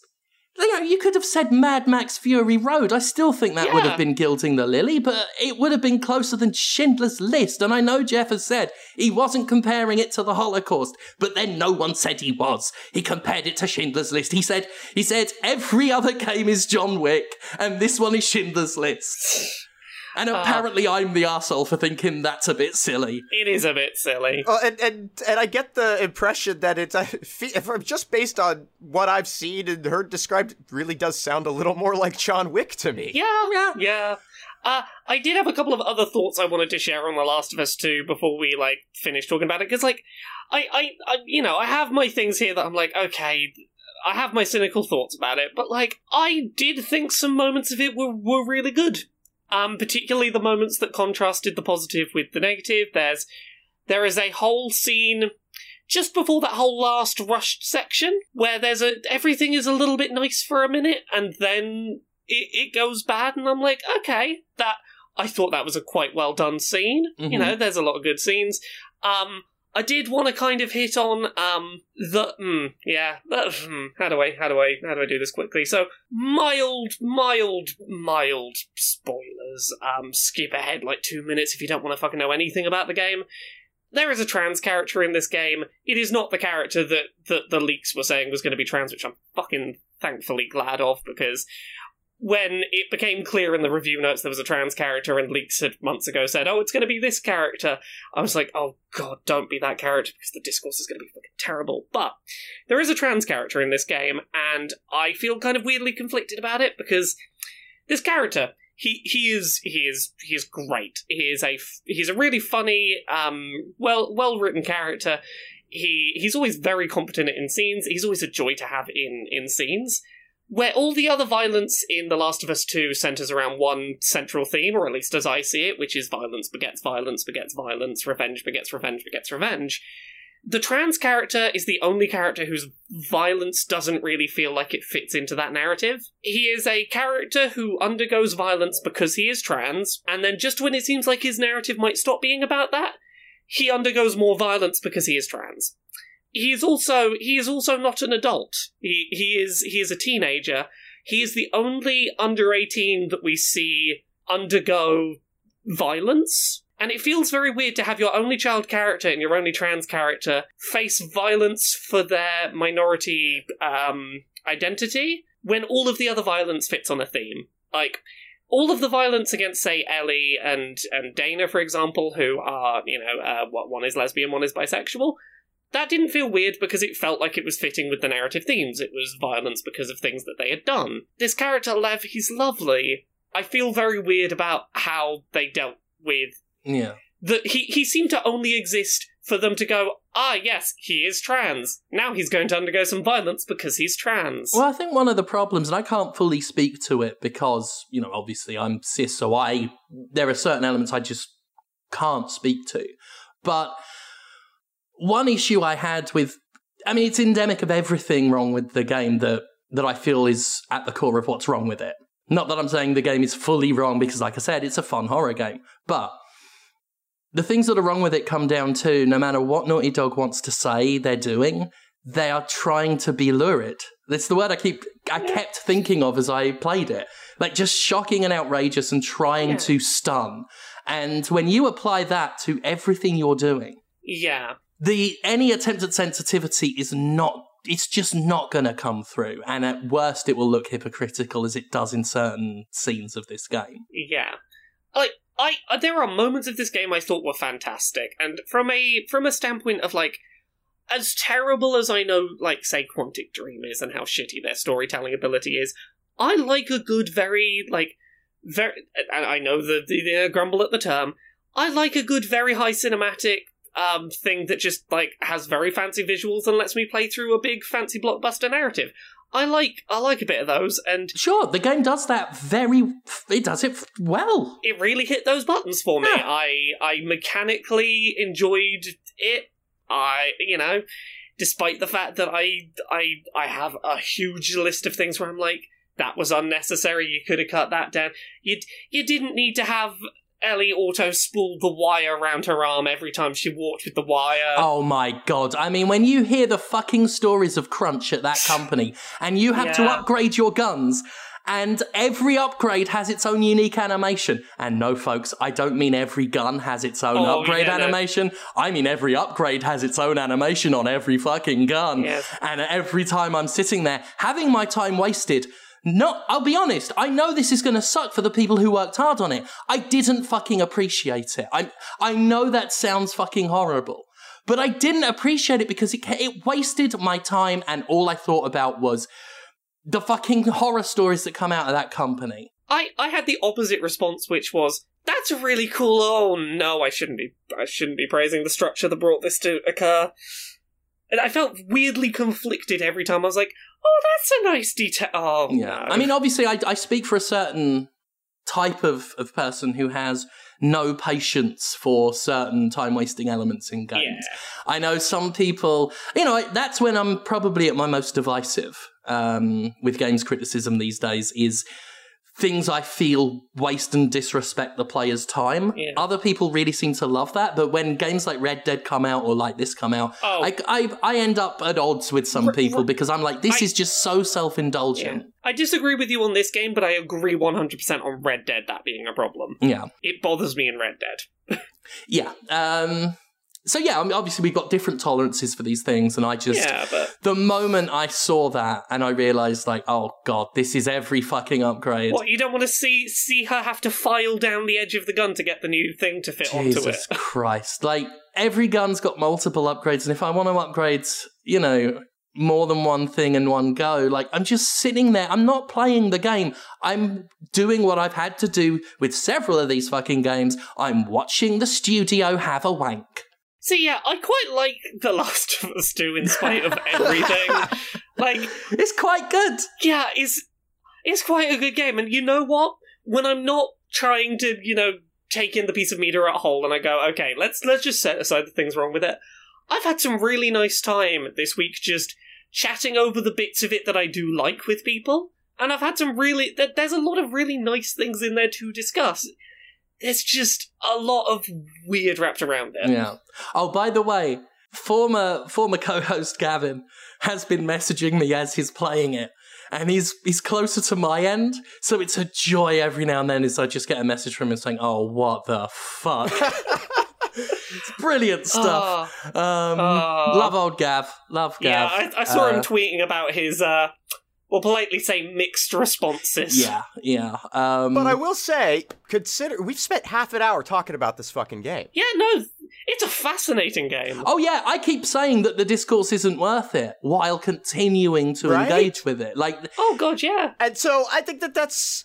you know, you could have said Mad Max Fury Road. I still think that would have been gilding the lily, but it would have been closer than Schindler's List. And I know Jeff has said he wasn't comparing it to the Holocaust, but then no one said he was. He compared it to Schindler's List. He said he said every other game is John Wick, and this one is Schindler's List. And apparently, I'm the asshole for thinking that's a bit silly. it is a bit silly. Well, and, and and I get the impression that it's uh, fe- if I'm just based on what I've seen and heard described, it really does sound a little more like John Wick to me. Yeah, Yeah. yeah. Uh, I did have a couple of other thoughts I wanted to share on The Last of Us 2 before we like finish talking about it because like I, I, I, you know, I have my things here that I'm like, okay, I have my cynical thoughts about it, but like I did think some moments of it were were really good. Um, particularly the moments that contrasted the positive with the negative. There's there is a whole scene just before that whole last rushed section where there's a everything is a little bit nice for a minute and then it, it goes bad and I'm like, okay, that I thought that was a quite well done scene. You Mhm. know, there's a lot of good scenes. Um I did want to kind of hit on um the mm, yeah hmm, how do I how do I how do I do this quickly? So mild mild mild spoilers. Um skip ahead like two minutes if you don't want to fucking know anything about the game. There is a trans character in this game. It is not the character that, that the leaks were saying was going to be trans, which I'm fucking thankfully glad of because when it became clear in the review notes there was a trans character and leaks had months ago said, oh, it's going to be this character, I was like, oh god, don't be that character because the discourse is going to be fucking terrible. But there is a trans character in this game, and I feel kind of weirdly conflicted about it because this character. He, he is he is he is great. He is a he's a really funny, um, well well written character. He he's always very competent in scenes. He's always a joy to have in in scenes where all the other violence in The Last of Us 2 centers around one central theme, or at least as I see it, which is violence begets violence begets violence, revenge begets revenge begets revenge. The trans character is the only character whose violence doesn't really feel like it fits into that narrative. He is a character who undergoes violence because he is trans, and then just when it seems like his narrative might stop being about that, he undergoes more violence because he is trans he is also he is also not an adult. He he is he is a teenager. He is the only under eighteen that we see undergo violence. And it feels very weird to have your only child character and your only trans character face violence for their minority um, identity when all of the other violence fits on a theme. Like, all of the violence against, say, Ellie and, and Dana, for example, who are, you know, uh, what one is lesbian, one is bisexual, that didn't feel weird because it felt like it was fitting with the narrative themes. It was violence because of things that they had done. This character, Lev, he's lovely. I feel very weird about how they dealt with. Yeah. That he, he seemed to only exist for them to go, ah, yes, he is trans. Now he's going to undergo some violence because he's trans. Well, I think one of the problems, and I can't fully speak to it because, you know, obviously I'm cis, so I, there are certain elements I just can't speak to. But one issue I had with, I mean, it's endemic of everything wrong with the game that that I feel is at the core of what's wrong with it. Not that I'm saying the game is fully wrong because, like I said, it's a fun horror game, but the things that are wrong with it come down to no matter what Naughty Dog wants to say they're doing, they are trying to be lurid. That's the word I keep I kept thinking of as I played it. Like just shocking and outrageous and trying yeah. to stun. And when you apply that to everything you're doing, yeah the any attempt at sensitivity is not it's just not going to come through and at worst it will look hypocritical as it does in certain scenes of this game yeah like I, uh, there are moments of this game I thought were fantastic, and from a from a standpoint of like, as terrible as I know, like say Quantic Dream is and how shitty their storytelling ability is, I like a good, very like, very. I know the, the, the grumble at the term. I like a good, very high cinematic, um, thing that just like has very fancy visuals and lets me play through a big fancy blockbuster narrative. I like I like a bit of those, and sure, the game does that very. It does it well. It really hit those buttons for me. Yeah. I I mechanically enjoyed it. I you know, despite the fact that I I I have a huge list of things where I'm like that was unnecessary. You could have cut that down. You you didn't need to have Ellie auto spooled the wire around her arm every time she walked with the wire. Oh my god. I mean, when you hear the fucking stories of Crunch at that company and you have yeah. to upgrade your guns, and every upgrade has its own unique animation. And no, folks, I don't mean every gun has its own oh, upgrade yeah, animation. No. I mean every upgrade has its own animation on every fucking gun. Yes. And every time I'm sitting there having my time wasted no, I'll be honest. I know this is going to suck for the people who worked hard on it. I didn't fucking appreciate it. I I know that sounds fucking horrible, but I didn't appreciate it because it it wasted my time, and all I thought about was the fucking horror stories that come out of that company. I I had the opposite response, which was that's really cool. Oh no, I shouldn't be I shouldn't be praising the structure that brought this to occur. And I felt weirdly conflicted every time. I was like, oh, that's a nice detail. Oh, yeah. No. I mean, obviously, I, I speak for a certain type of, of person who has no patience for certain time wasting elements in games. Yeah. I know some people, you know, that's when I'm probably at my most divisive um, with games criticism these days is things I feel waste and disrespect the player's time. Yeah. Other people really seem to love that, but when games like Red Dead come out or like this come out, oh. I, I, I end up at odds with some people because I'm like, this I, is just so self indulgent. Yeah. I disagree with you on this game, but I agree 100% on Red Dead that being a problem. Yeah. It bothers me in Red Dead. yeah. Um, so yeah, I mean, obviously we've got different tolerances for these things, and I just yeah, but the moment I saw that and I realized like, oh god, this is every fucking upgrade. what you don't want to see see her have to file down the edge of the gun to get the new thing to fit onto it. Jesus Christ! Like every gun's got multiple upgrades, and if I want to upgrade, you know, more than one thing in one go, like I'm just sitting there. I'm not playing the game. I'm doing what I've had to do with several of these fucking games. I'm watching the studio have a wank. So yeah, I quite like The Last of Us 2 in spite of everything. like, It's quite good. yeah, it's it's quite a good game. And you know what? When I'm not trying to, you know, take in the piece of media at whole and I go, okay, let's let's just set aside the things wrong with it. I've had some really nice time this week just chatting over the bits of it that I do like with people. And I've had some really there's a lot of really nice things in there to discuss. There's just a lot of weird wrapped around it. Yeah. Oh, by the way, former former co-host Gavin has been messaging me as he's playing it. And he's he's closer to my end, so it's a joy every now and then as I just get a message from him saying, "Oh, what the fuck!" it's brilliant stuff. Oh. Um, Oh. Love old Gav. Love Gav. Yeah, I, I saw him Uh, tweeting about his, uh, well, politely say mixed responses. Yeah, yeah. Um, But I will say, consider we've spent half an hour talking about this fucking game. Yeah, no, it's a fascinating game. Oh yeah, I keep saying that the discourse isn't worth it while continuing to Right? engage with it. Like Oh god, yeah. And so I think that that's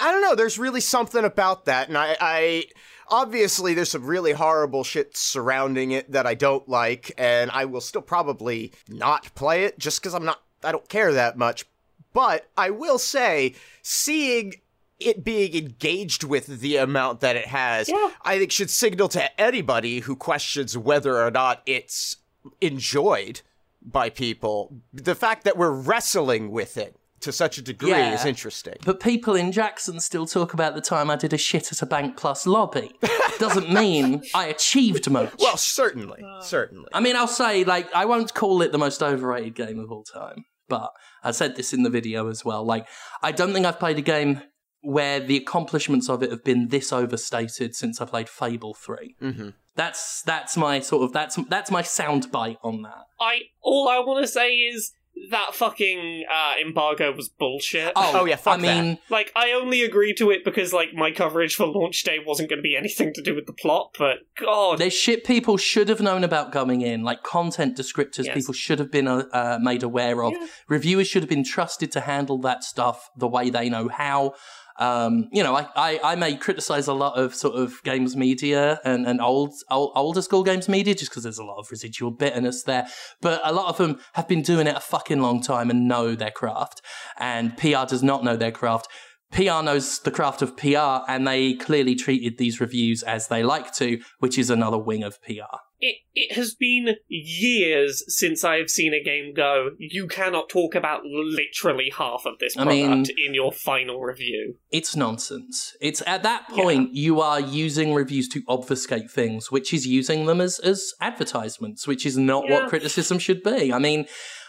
I don't know. There's really something about that, and I, I obviously there's some really horrible shit surrounding it that I don't like, and I will still probably not play it just because I'm not. I don't care that much. But I will say, seeing it being engaged with the amount that it has, Yeah. I think should signal to anybody who questions whether or not it's enjoyed by people. The fact that we're wrestling with it to such a degree Yeah. is interesting. But people in Jackson still talk about the time I did a shit at a Bank Plus lobby. Doesn't mean I achieved much. Well, certainly, uh. certainly. I mean, I'll say, like, I won't call it the most overrated game of all time, but I said this in the video as well. Like, I don't think I've played a game where the accomplishments of it have been this overstated since I played Fable 3. Mm-hmm. That's that's my sort of that's that's my sound bite on that. I all I want to say is that fucking uh, embargo was bullshit. Oh, yeah, fuck I mean, Like I only agreed to it because like my coverage for launch day wasn't going to be anything to do with the plot, but god, There's shit people should have known about coming in, like content descriptors Yes. people should have been uh, uh, made aware of. Yeah. Reviewers should have been trusted to handle that stuff the way they know how. Um, you know, I, I, I may criticize a lot of sort of games media and, and old, old older school games media just because there's a lot of residual bitterness there. But a lot of them have been doing it a fucking long time and know their craft. And PR does not know their craft. PR knows the craft of PR, and they clearly treated these reviews as they like to, which is another wing of PR. It it has been years since I have seen a game go. You cannot talk about literally half of this I product mean- in your final review. It's nonsense. It's at that point you are using reviews to obfuscate things, which is using them as as advertisements, which is not Yeah. what criticism should be. I mean,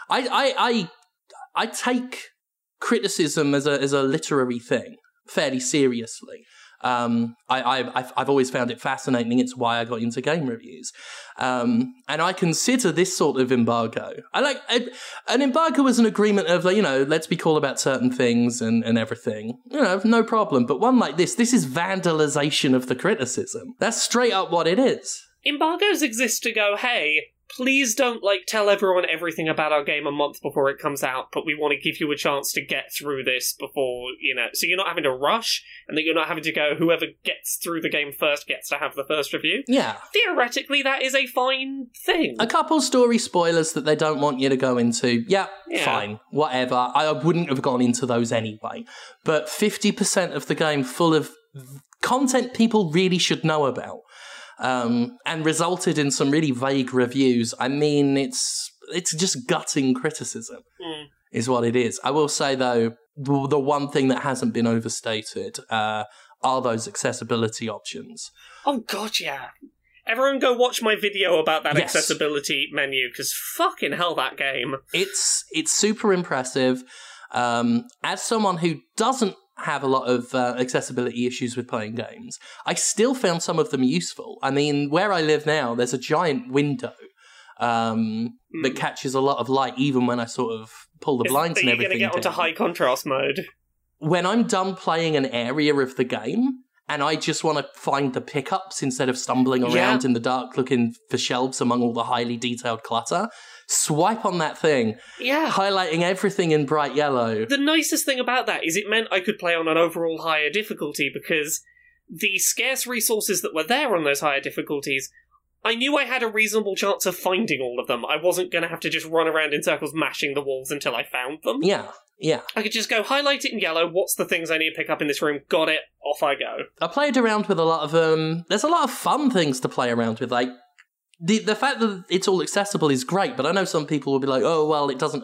I I I, I take criticism as a as a literary thing fairly seriously. Um, I, I, I've, I've always found it fascinating. It's why I got into game reviews. Um, and I consider this sort of embargo. I like a, an embargo is an agreement of, like, you know, let's be cool about certain things and, and everything. You know, no problem. But one like this, this is vandalization of the criticism. That's straight up what it is. Embargoes exist to go, hey, please don't like tell everyone everything about our game a month before it comes out, but we want to give you a chance to get through this before, you know, so you're not having to rush, and that you're not having to go, whoever gets through the game first gets to have the first review. Yeah. Theoretically, that is a fine thing. A couple story spoilers that they don't want you to go into. Yeah, Yeah. fine, whatever. I wouldn't have gone into those anyway. But 50% of the game full of content people really should know about. Um, and resulted in some really vague reviews. I mean, it's it's just gutting criticism, Mm. is what it is. I will say though, the, the one thing that hasn't been overstated uh, are those accessibility options. Oh god, yeah. Everyone go watch my video about that Yes. accessibility menu, because fucking hell, that game. it's it's super impressive. Um, as someone who doesn't have a lot of uh, accessibility issues with playing games, I still found some of them useful. I mean, where I live now, there's a giant window um, that Hmm. catches a lot of light, even when I sort of pull the blinds and you everything. going to get onto high contrast mode? when I'm done playing an area of the game and I just want to find the pickups instead of stumbling Yeah. around in the dark looking for shelves among all the highly detailed clutter, swipe on that thing, Yeah. highlighting everything in bright yellow. The nicest thing about that is it meant I could play on an overall higher difficulty because the scarce resources that were there on those higher difficulties, I knew I had a reasonable chance of finding all of them. I wasn't going to have to just run around in circles mashing the walls until I found them. Yeah, yeah. I could just go highlight it in yellow. What's the things I need to pick up in this room? Got it. Off I go. I played around with a lot of um. There's a lot of fun things to play around with. Like the the fact that it's all accessible is great, but I know some people will be like, "Oh well, it doesn't."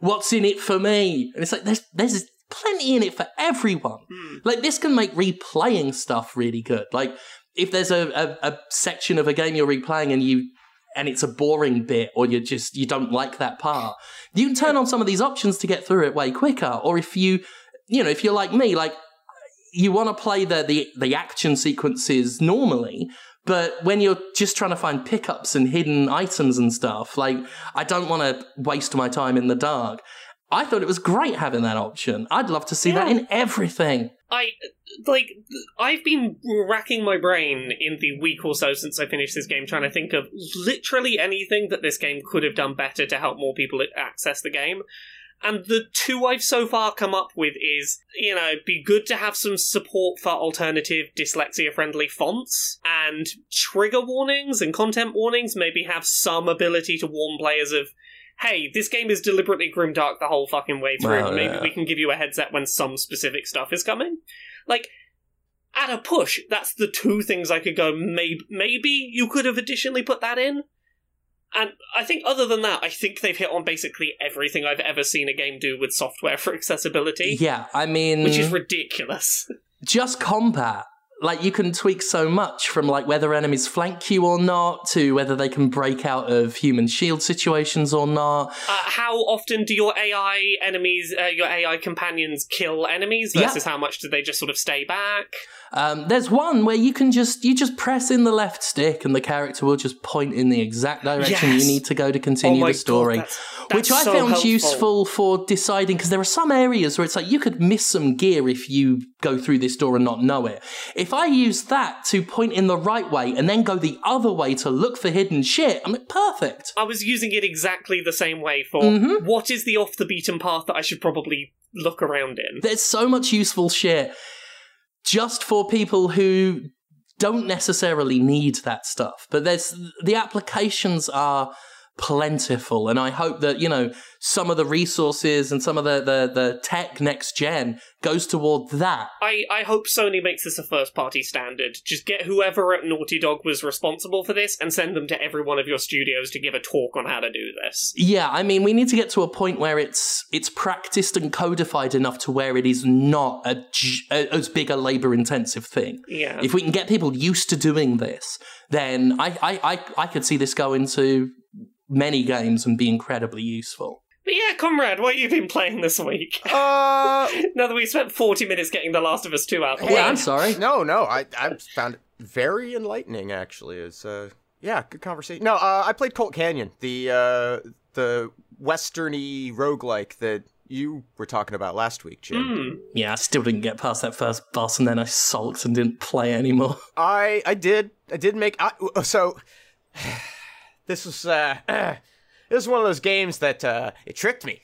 What's in it for me? And it's like there's there's plenty in it for everyone. Hmm. Like this can make replaying stuff really good. Like if there's a, a, a section of a game you're replaying and you and it's a boring bit or you just you don't like that part, you can turn on some of these options to get through it way quicker. Or if you you know, if you're like me, like you want to play the, the the action sequences normally, but when you're just trying to find pickups and hidden items and stuff, like I don't want to waste my time in the dark. I thought it was great having that option. I'd love to see that in everything. I like I've been racking my brain in the week or so since I finished this game trying to think of literally anything that this game could have done better to help more people access the game. And the two I've so far come up with is, you know, be good to have some support for alternative dyslexia friendly fonts and trigger warnings and content warnings, maybe have some ability to warn players of hey, this game is deliberately grimdark the whole fucking way through. Well, Maybe yeah. we can give you a heads up when some specific stuff is coming. Like, at a push, that's the two things I could go, maybe, maybe you could have additionally put that in. And I think, other than that, I think they've hit on basically everything I've ever seen a game do with software for accessibility, Yeah, I mean, which is ridiculous. just combat. Like you can tweak so much from like whether enemies flank you or not to whether they can break out of human shield situations or not. Uh, how often do your AI enemies, uh, your AI companions, kill enemies Yeah. versus how much do they just sort of stay back? Um, there's one where you can just you just press in the left stick and the character will just point in the exact direction Yes. you need to go to continue oh the story. God, that's, which I so found helpful. useful for deciding because there are some areas where it's like you could miss some gear if you go through this door and not know it. If I use that to point in the right way and then go the other way to look for hidden shit, I'm like, perfect. I was using it exactly the same way for Mhm. what is the off the beaten path that I should probably look around in. There's so much useful shit just for people who don't necessarily need that stuff. But there's the applications are plentiful and I hope that, you know, some of the resources and some of the the, the tech next gen goes toward that. I, I hope Sony makes this a first party standard. Just get whoever at Naughty Dog was responsible for this and send them to every one of your studios to give a talk on how to do this. Yeah, I mean, we need to get to a point where it's it's practiced and codified enough to where it is not a, a- as big a labor intensive thing. Yeah. If we can get people used to doing this, then I, I, I, I could see this go into many games and be incredibly useful. But yeah, comrade, what have you been playing this week? Uh, now that we spent 40 minutes getting The Last of Us 2 out the Hey. Yeah, way. I'm sorry. no, no, I I found it very enlightening. Actually, it's uh, yeah, good conversation. No, uh, I played Colt Canyon, the uh, the westerny roguelike that you were talking about last week, Jim. Hmm. Yeah, I still didn't get past that first boss, and then I sulked and didn't play anymore. I I did I did make I, so. This was uh, this is one of those games that uh, it tricked me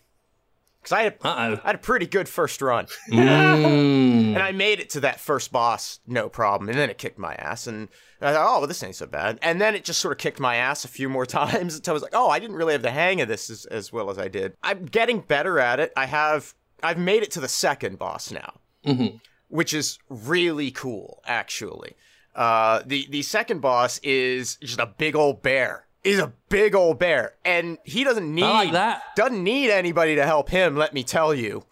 because I had Uh I had a pretty good first run. Mm. And I made it to that first boss, no problem. And then it kicked my ass. And I thought, oh, well, this ain't so bad. And then it just sort of kicked my ass a few more times until I was like, oh, I didn't really have the hang of this as, as well as I did. I'm getting better at it. I have, I've made it to the second boss now, Mhm. which is really cool, actually. Uh, the, the second boss is just a big old bear. Is a big old bear. And he doesn't need, like that. doesn't need anybody to help him, let me tell you.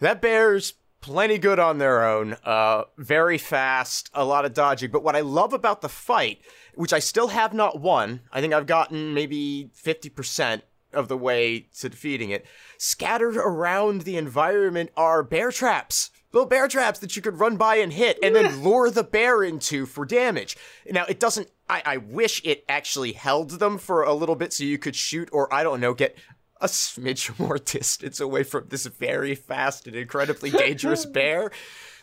That bear's plenty good on their own. Uh, very fast, a lot of dodging. But what I love about the fight, which I still have not won, I think I've gotten maybe 50% of the way to defeating it. Scattered around the environment are bear traps. Little bear traps that you could run by and hit, and then lure the bear into for damage. Now it doesn't. I, I wish it actually held them for a little bit so you could shoot, or I don't know, get a smidge more distance away from this very fast and incredibly dangerous bear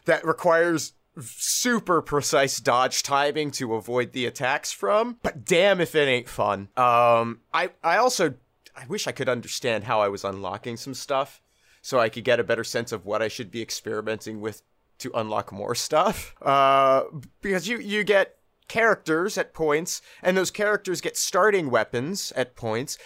that requires super precise dodge timing to avoid the attacks from. But damn if it ain't fun. Um, I I also I wish I could understand how I was unlocking some stuff so I could get a better sense of what I should be experimenting with to unlock more stuff. Uh, because you you get characters at points, and those characters get starting weapons at points,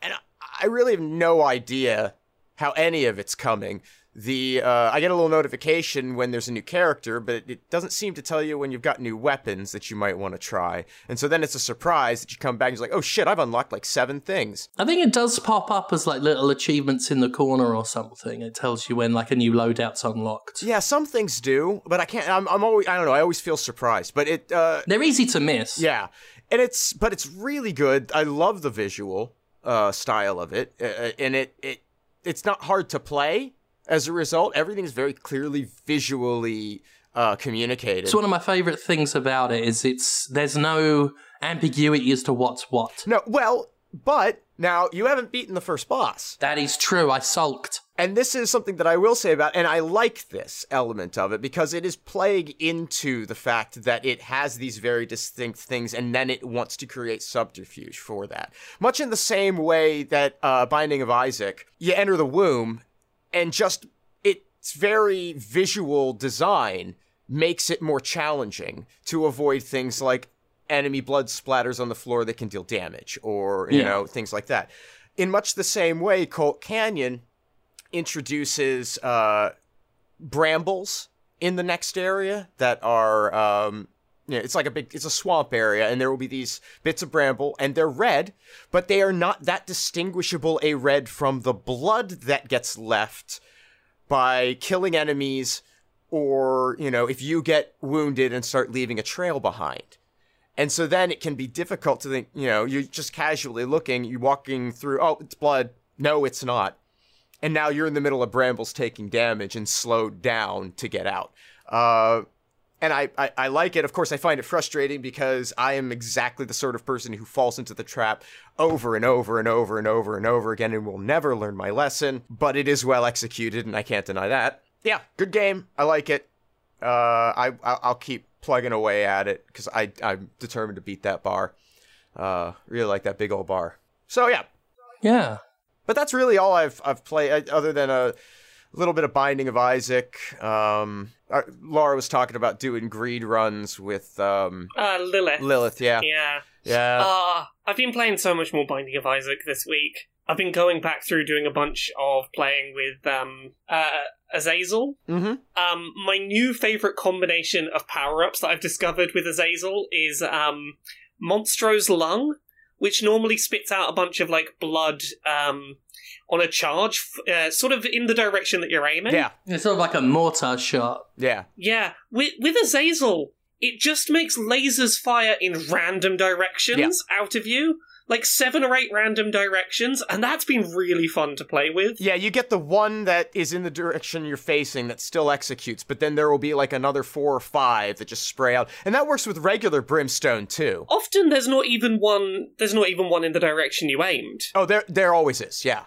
and I, I really have no idea how any of it's coming the uh, I get a little notification when there's a new character, but it, doesn't seem to tell you when you've got new weapons that you might want to try. And so then it's a surprise that you come back and you're like, oh shit, I've unlocked like seven things. I think it does pop up as like little achievements in the corner or something. It tells you when like a new loadout's unlocked. Yeah, some things do, but I can't. I'm, I'm always I don't know. I always feel surprised, but it uh, they're easy to miss. Yeah, and it's but it's really good. I love the visual uh, style of it, uh and it it it's not hard to play as a result, everything is very clearly visually uh, communicated. It's one of my favorite things about it is it's there's no ambiguity as to what's what. No, well, but now you haven't beaten the first boss. That is true. I sulked. And this is something that I will say about, and I like this element of it because it is playing into the fact that it has these very distinct things, and then it wants to create subterfuge for that. Much in the same way that uh, Binding of Isaac, you enter the womb, and just its very visual design makes it more challenging to avoid things like enemy blood splatters on the floor that can deal damage or you yeah. know things like that in much the same way colt canyon introduces uh, brambles in the next area that are um, know, it's like a big it's a swamp area and there will be these bits of bramble and they're red but they are not that distinguishable a red from the blood that gets left by killing enemies or you know if you get wounded and start leaving a trail behind. And so then it can be difficult to think you know you're just casually looking you're walking through oh it's blood. No it's not. And now you're in the middle of brambles taking damage and slowed down to get out. Uh, and I, I, I, like it. Of course, I find it frustrating because I am exactly the sort of person who falls into the trap over and over and over and over and over again and will never learn my lesson. But it is well executed, and I can't deny that. Yeah, good game. I like it. Uh, I I'll keep plugging away at it because I I'm determined to beat that bar. Uh, really like that big old bar. So yeah, yeah. But that's really all I've I've played other than a little bit of Binding of Isaac. Um, uh, Laura was talking about doing greed runs with um, uh, Lilith. Lilith, yeah, yeah, yeah. Uh, I've been playing so much more Binding of Isaac this week. I've been going back through doing a bunch of playing with um, uh, Azazel. Mm-hmm. Um, my new favorite combination of power ups that I've discovered with Azazel is um, Monstro's Lung, which normally spits out a bunch of like blood um, on a charge, uh, sort of in the direction that you're aiming. Yeah. It's sort of like a mortar shot. Yeah. Yeah. With, with Azazel, it just makes lasers fire in random directions yeah. out of you like seven or eight random directions, and that's been really fun to play with. Yeah, you get the one that is in the direction you're facing that still executes, but then there will be like another four or five that just spray out, and that works with regular brimstone too. Often there's not even one. There's not even one in the direction you aimed. Oh, there there always is. Yeah.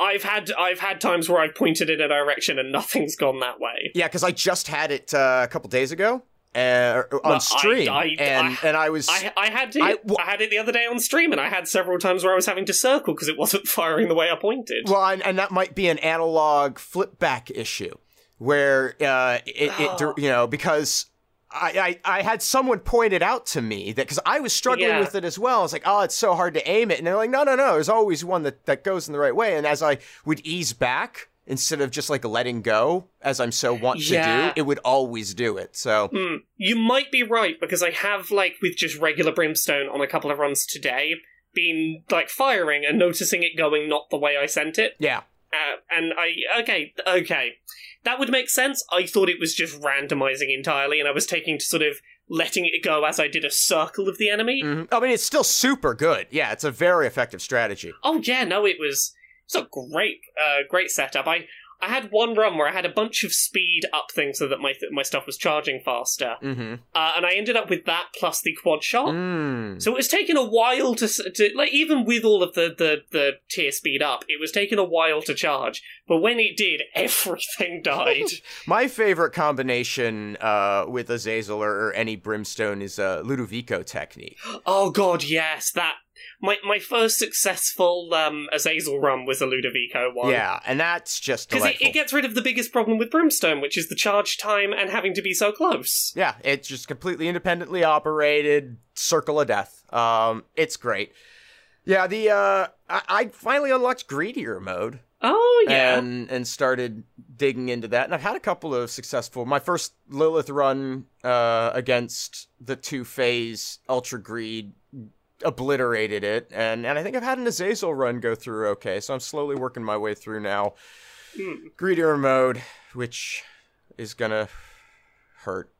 I've had I've had times where I've pointed in a direction and nothing's gone that way. Yeah, because I just had it uh, a couple days ago. Uh, on well, stream, I, I, and I, and I was I, I had it. I, w- I had it the other day on stream, and I had several times where I was having to circle because it wasn't firing the way I pointed. Well, and, and that might be an analog flip back issue where uh, it, it you know because I, I, I had someone point it out to me that because I was struggling yeah. with it as well. I was like, oh, it's so hard to aim it, and they're like, no, no, no. There's always one that that goes in the right way. And as I would ease back instead of just like letting go, as I'm so want yeah. to do, it would always do it. So mm, you might be right because I have like with just regular brimstone on a couple of runs today, been like firing and noticing it going not the way I sent it. Yeah. Uh, and I okay okay that would make sense. I thought it was just randomizing entirely, and I was taking to sort of letting it go as I did a circle of the enemy. Mm-hmm. I mean, it's still super good. Yeah, it's a very effective strategy. Oh yeah, no, it was it's a great uh, great setup. I I had one run where I had a bunch of speed up things so that my th- my stuff was charging faster, Mm-hmm. uh, and I ended up with that plus the quad shot. Mm. So it was taking a while to, to like even with all of the, the the tear speed up, it was taking a while to charge. But when it did, everything died. My favorite combination uh, with Azazel or, or any brimstone is uh, Ludovico technique. oh god, yes, that my my first successful um, Azazel run was a Ludovico one. Yeah, and that's just Because it, it gets rid of the biggest problem with Brimstone, which is the charge time and having to be so close. yeah, it's just completely independently operated circle of death. Um, it's great. Yeah, the uh, I, I finally unlocked greedier mode. Oh yeah. and and started digging into that. And I've had a couple of successful. My first Lilith run uh, against the two phase Ultra Greed obliterated it, and and I think I've had an Azazel run go through okay. So I'm slowly working my way through now. Hmm. Greedier mode, which is gonna hurt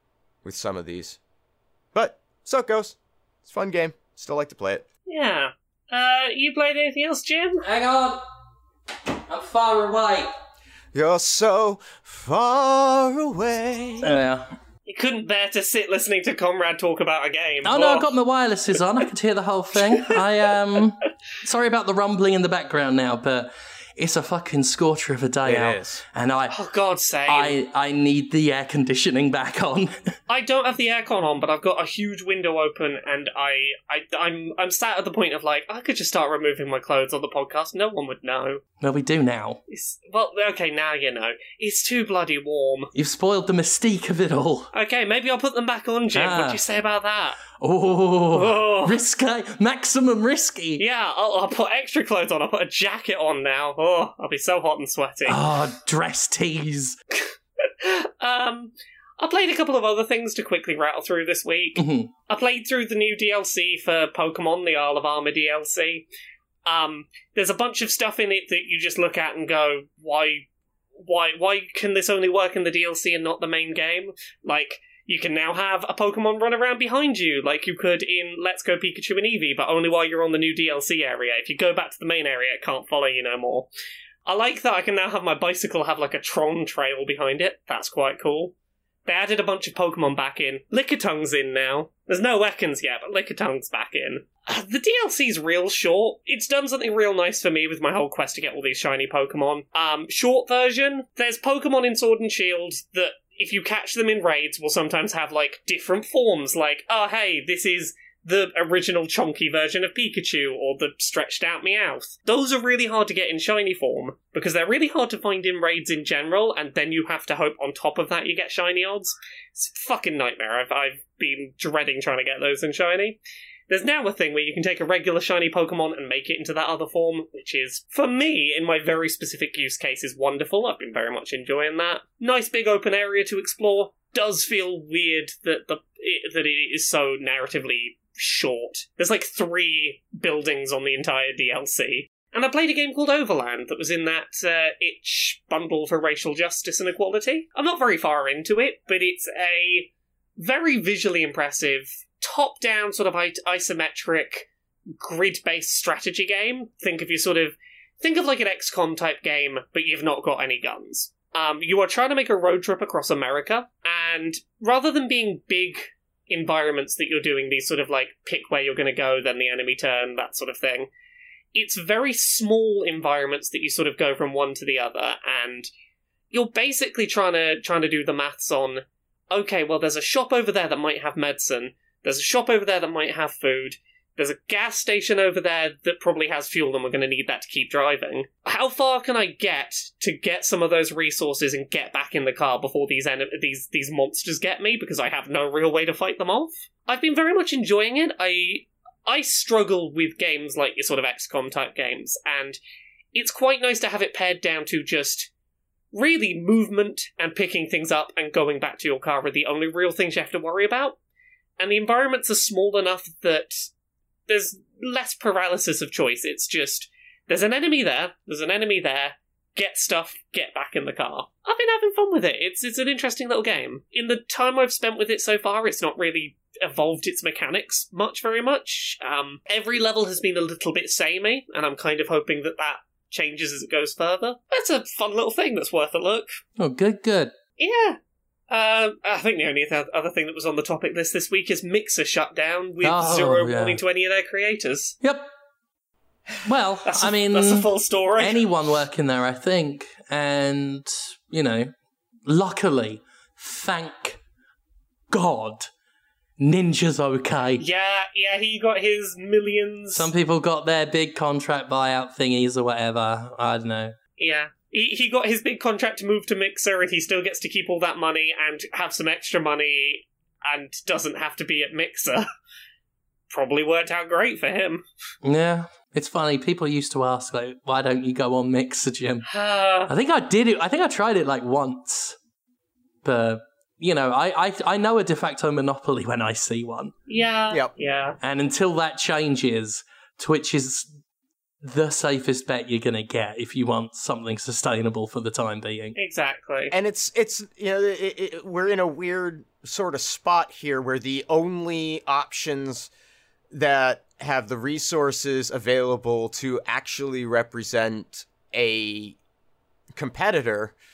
with some of these, but so it goes. It's a fun game. Still like to play it. Yeah. Uh, you played anything else, Jim? Hang on. I'm far away. You're so far away. Yeah. You couldn't bear to sit listening to Comrade talk about a game. Oh no, I've got my wirelesses on. I could hear the whole thing. I um, sorry about the rumbling in the background now, but it's a fucking scorcher of a day It out, is. and I, Oh God's sake! I, I need the air conditioning back on. I don't have the aircon on, but I've got a huge window open, and I, I, I'm, I'm sat at the point of like, I could just start removing my clothes on the podcast. No one would know. well, we do now. It's well, okay, now you know. It's too bloody warm. You've spoiled the mystique of it all. Okay, maybe I'll put them back on, Jim. Ah. What do you say about that? Oh, Oh. risky, maximum risky. Yeah, I'll, I'll put extra clothes on. I'll put a jacket on now. Oh, I'll be so hot and sweaty. Oh, dress tease. um, I played a couple of other things to quickly rattle through this week. Mhm. I played through the new DLC for Pokemon, the Isle of Armor DLC. Um, there's a bunch of stuff in it that you just look at and go, why, why, why can this only work in the DLC and not the main game? Like, you can now have a Pokemon run around behind you, like you could in Let's Go Pikachu and Eevee, but only while you're on the new DLC area. If you go back to the main area, it can't follow you no more. I like that I can now have my bicycle have like a Tron trail behind it. That's quite cool. They added a bunch of Pokemon back in. Lickitung's in now. There's no Ekans yet, but Lickitung's back in. Uh, the DLC's real short. It's done something real nice for me with my whole quest to get all these shiny Pokemon. Um, short version, there's Pokemon in Sword and Shield that, if you catch them in raids, will sometimes have, like, different forms. Like, oh, hey, this is the original chonky version of Pikachu or the stretched out Meowth. Those are really hard to get in shiny form because they're really hard to find in raids in general, and then you have to hope on top of that you get shiny odds. It's a fucking nightmare. I've, I've been dreading trying to get those in shiny. There's now a thing where you can take a regular shiny Pokemon and make it into that other form, which is, for me, in my very specific use case, is wonderful. I've been very much enjoying that. Nice big open area to explore. Does feel weird that the it, that it is so narratively short. There's like three buildings on the entire DLC. And I played a game called Overland that was in that uh, itch bundle for racial justice and equality. I'm not very far into it, but it's a very visually impressive, top down, sort of isometric, grid based strategy game. Think of your sort of. Think of like an XCOM type game, but you've not got any guns. Um, you are trying to make a road trip across America, and rather than being big environments that you're doing these sort of like pick where you're going to go, then the enemy turn, that sort of thing. It's very small environments that you sort of go from one to the other, and you're basically trying to trying to do the maths on. Okay, well, there's a shop over there that might have medicine. There's a shop over there that might have food. There's a gas station over there that probably has fuel, and we're going to need that to keep driving. How far can I get to get some of those resources and get back in the car before these en- these these monsters get me? Because I have no real way to fight them off. I've been very much enjoying it. I I struggle with games like your sort of XCOM type games, and it's quite nice to have it pared down to just really movement and picking things up and going back to your car are the only real things you have to worry about. And the environments are small enough that there's less paralysis of choice. It's just there's an enemy there, there's an enemy there, get stuff, get back in the car. I've been having fun with it. It's it's an interesting little game. In the time I've spent with it so far, it's not really evolved its mechanics much very much. Um, every level has been a little bit samey, and I'm kind of hoping that that changes as it goes further. That's a fun little thing that's worth a look. Oh, good, good. Yeah. Uh, I think the only th- other thing that was on the topic list this week is Mixer shut down with Oh, zero yeah. warning to any of their creators. Yep. Well, I mean, that's a full story. anyone working there, I think, and you know, luckily, thank God, Ninja's okay. yeah, yeah, he got his millions. Some people got their big contract buyout thingies or whatever. I don't know. Yeah. He, he got his big contract to move to Mixer, and he still gets to keep all that money and have some extra money and doesn't have to be at Mixer. Probably worked out great for him. Yeah, it's funny. People used to ask like, "Why don't you go on Mixer, Jim?" Uh, I think I did it. I think I tried it like once, but you know, I I, I know a de facto monopoly when I see one, yeah. Yep. Yeah. and until that changes, Twitch is the safest bet you're gonna get if you want something sustainable for the time being. Exactly. and it's it's you know it, it, we're in a weird sort of spot here where the only options that have the resources available to actually represent a competitor uh,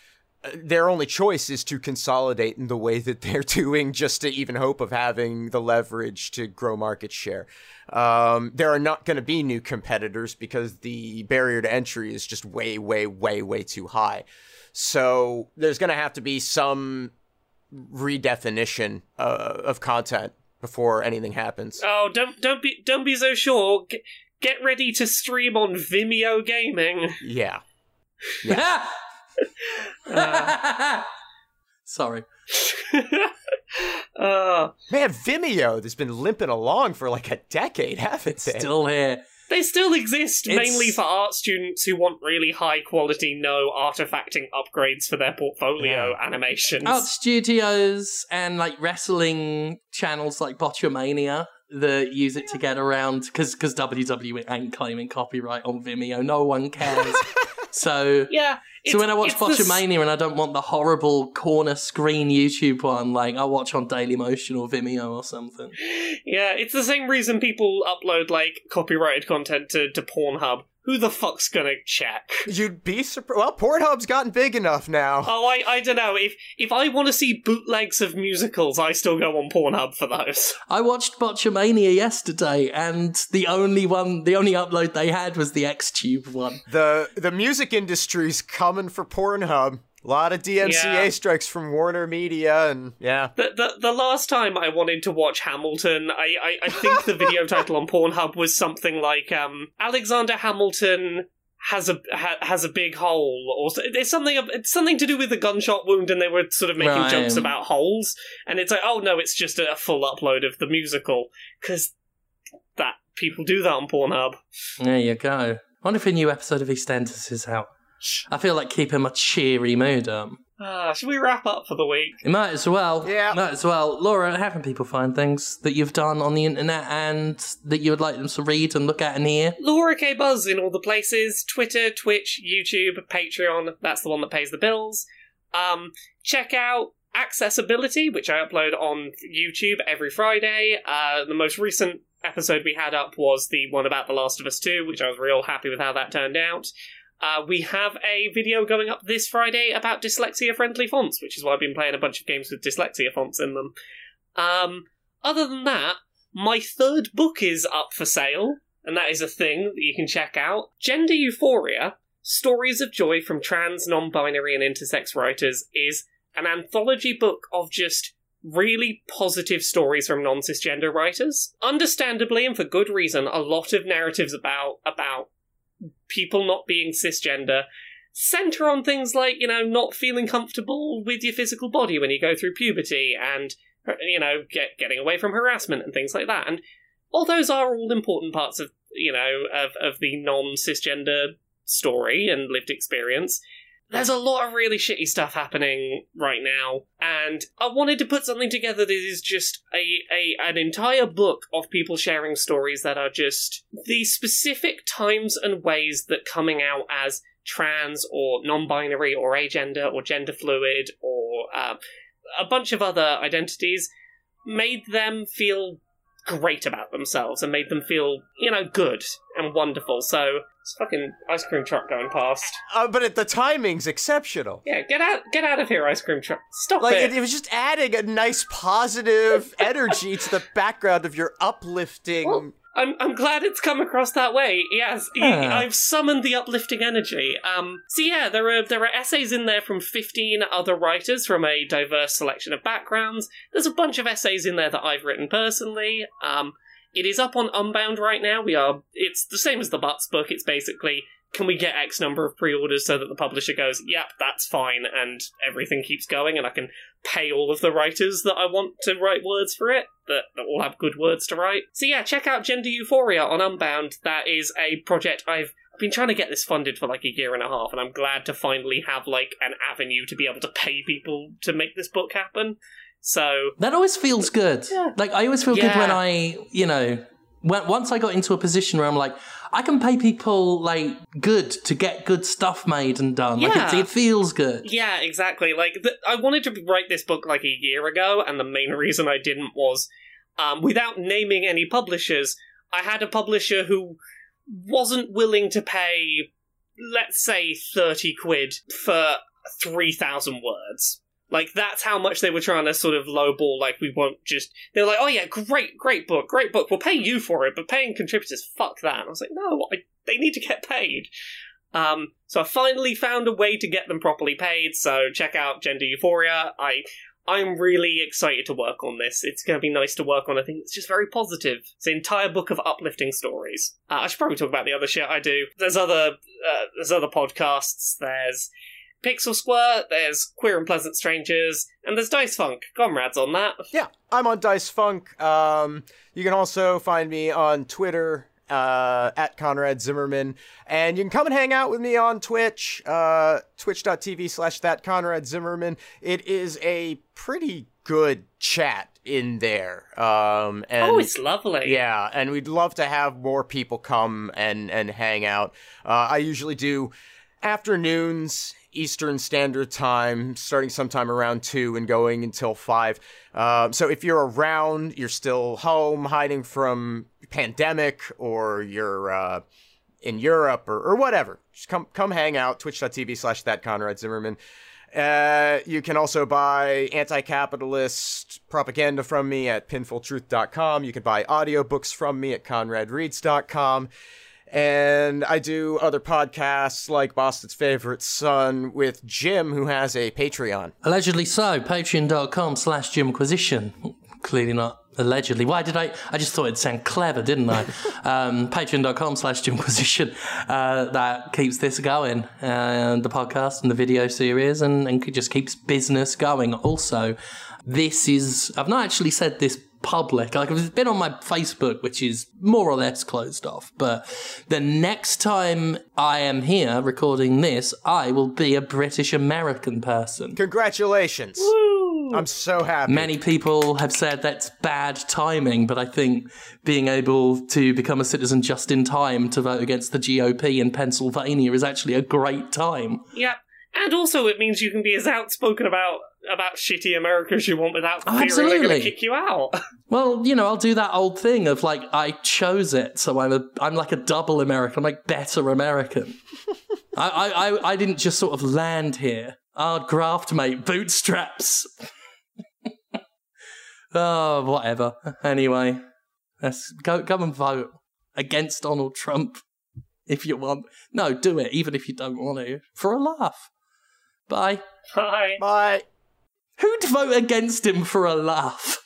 their only choice is to consolidate in the way that they're doing just to even hope of having the leverage to grow market share. Um, there are not going to be new competitors because the barrier to entry is just way, way, way, way too high. So there's going to have to be some redefinition uh, of content before anything happens. Oh, don't don't be don't be so sure. G- get ready to stream on Vimeo Gaming. Yeah. Sorry. uh, Man, Vimeo, that's been limping along for like a decade, haven't they? Still here. they still exist It's- mainly for art students who want really high quality, no artifacting upgrades for their portfolio animations. Art studios and like wrestling channels like Botchamania that use it to get around because because WWE ain't claiming copyright on Vimeo. No one cares. so yeah. So when I watch Botchamania and I don't want the horrible corner screen YouTube one, like I watch on Dailymotion or Vimeo or something. Yeah, it's the same reason people upload like copyrighted content to, to Pornhub. Who the fuck's gonna check? You'd be surprised. Well, Pornhub's gotten big enough now. Oh, I, I don't know. If if I want to see bootlegs of musicals, I still go on Pornhub for those. I watched Botchamania yesterday, and the only one, the only upload they had was the XTube one. The the music industry's coming for Pornhub. A lot of DMCA Yeah. strikes from Warner Media, and yeah. The, the the last time I wanted to watch Hamilton, I, I, I think the video title on Pornhub was something like um, Alexander Hamilton has a ha, has a big hole, or so- there's something it's something to do with a gunshot wound, and they were sort of making Right. jokes about holes, and it's like, oh no, it's just a full upload of the musical because that people do that on Pornhub. There you go. wonder if a new episode of EastEnders is out. I feel like keeping my cheery mood up. Ah, should we wrap up for the week? You might as well. Yeah. Might as well. Laura, how can people find things that you've done on the internet and that you would like them to read and look at and hear? Laura K Buzz in all the places Twitter, Twitch, YouTube, Patreon. That's the one that pays the bills. Um, check out Accessibility, which I upload on YouTube every Friday. Uh, the most recent episode we had up was the one about The Last of Us 2, which I was real happy with how that turned out. Uh, we have a video going up this Friday about dyslexia friendly fonts, which is why I've been playing a bunch of games with dyslexia fonts in them. Um, other than that, my third book is up for sale, and that is a thing that you can check out. Gender Euphoria Stories of Joy from Trans, Non Binary, and Intersex Writers is an anthology book of just really positive stories from non cisgender writers. Understandably, and for good reason, a lot of narratives about, about people not being cisgender center on things like, you know, not feeling comfortable with your physical body when you go through puberty and, you know, get, getting away from harassment and things like that. And all those are all important parts of, you know, of, of the non cisgender story and lived experience. There's a lot of really shitty stuff happening right now, and I wanted to put something together that is just a, a an entire book of people sharing stories that are just the specific times and ways that coming out as trans or non-binary or agender or gender fluid or uh, a bunch of other identities made them feel great about themselves and made them feel, you know, good and wonderful. So it's fucking ice cream truck going past. Uh, but it, the timing's exceptional. Yeah, get out, get out of here, ice cream truck. Stop Like it. it, it was just adding a nice positive energy to the background of your uplifting. Well, I'm I'm glad it's come across that way. Yes. I've summoned the uplifting energy. Um, so yeah, there are there are essays in there from 15 other writers from a diverse selection of backgrounds. There's a bunch of essays in there that I've written personally. Um, it is up on Unbound right now. We are. It's the same as the Butts book. It's basically. Can we get X number of pre-orders so that the publisher goes, "Yep, that's fine," and everything keeps going, and I can pay all of the writers that I want to write words for it that, that all have good words to write. So yeah, check out Gender Euphoria on Unbound. That is a project I've I've been trying to get this funded for like a year and a half, and I'm glad to finally have like an avenue to be able to pay people to make this book happen. So That always feels good. Yeah. Like I always feel good when I, you know, when, once I got into a position where I'm like, I can pay people like good to get good stuff made and done. Like it, Yeah. it feels good. Yeah, exactly. Like th- I wanted to write this book like a year ago, and the main reason I didn't was, um, without naming any publishers, I had a publisher who wasn't willing to pay, let's say, thirty quid for three thousand words. Like that's how much they were trying to sort of lowball. Like we won't just. They're like, oh yeah, great, great book, great book. We'll pay you for it, but paying contributors, fuck that. And I was like, no, I, they need to get paid. Um, so I finally found a way to get them properly paid. So check out Gender Euphoria. I I'm really excited to work on this. It's going to be nice to work on. I think it's just very positive. It's an entire book of uplifting stories. Uh, I should probably talk about the other shit I do. There's other uh, there's other podcasts. There's Pixel Squirt. There's Queer and Pleasant Strangers, and there's Dice Funk. Comrades on that. Yeah, I'm on Dice Funk. Um, you can also find me on Twitter uh, at Conrad Zimmerman, and you can come and hang out with me on Twitch, uh, twitch.tv slash that Conrad Zimmerman. It is a pretty good chat in there. Um, and oh, it's lovely. yeah, and we'd love to have more people come and and hang out. Uh, I usually do afternoons Eastern Standard Time, starting sometime around two and going until five. Um, so if you're around, you're still home, hiding from pandemic, or you're uh, in Europe or, or whatever, just come come hang out. Twitch.tv slash that Conrad Zimmerman. Uh, you can also buy anti-capitalist propaganda from me at pinfultruth.com. You can buy audiobooks from me at conradreads.com. And I do other podcasts like Boston's Favorite Son with Jim, who has a Patreon. Allegedly so. Patreon.com slash Jimquisition. Clearly not allegedly. Why did I? I just thought it'd sound clever, didn't I? um, Patreon.com slash Jimquisition. Uh, that keeps this going, and the podcast and the video series, and, and just keeps business going. Also, this is, I've not actually said this public. Like it's been on my Facebook, which is more or less closed off. But the next time I am here recording this, I will be a British American person. Congratulations. I'm so happy. Many people have said that's bad timing, but I think being able to become a citizen just in time to vote against the GOP in Pennsylvania is actually a great time. Yeah. And also, it means you can be as outspoken about about shitty America as you want without Oh, fearing they're going to kick you out. Well, you know, I'll do that old thing of like I chose it, so I'm a I'm like a double American. I'm like better American. I, I I I didn't just sort of land here. Hard graft, mate. Bootstraps. oh, whatever. Anyway, let's go go and vote against Donald Trump if you want. No, do it, even if you don't want to, for a laugh. Bye. Bye. Bye. Who'd vote against him for a laugh?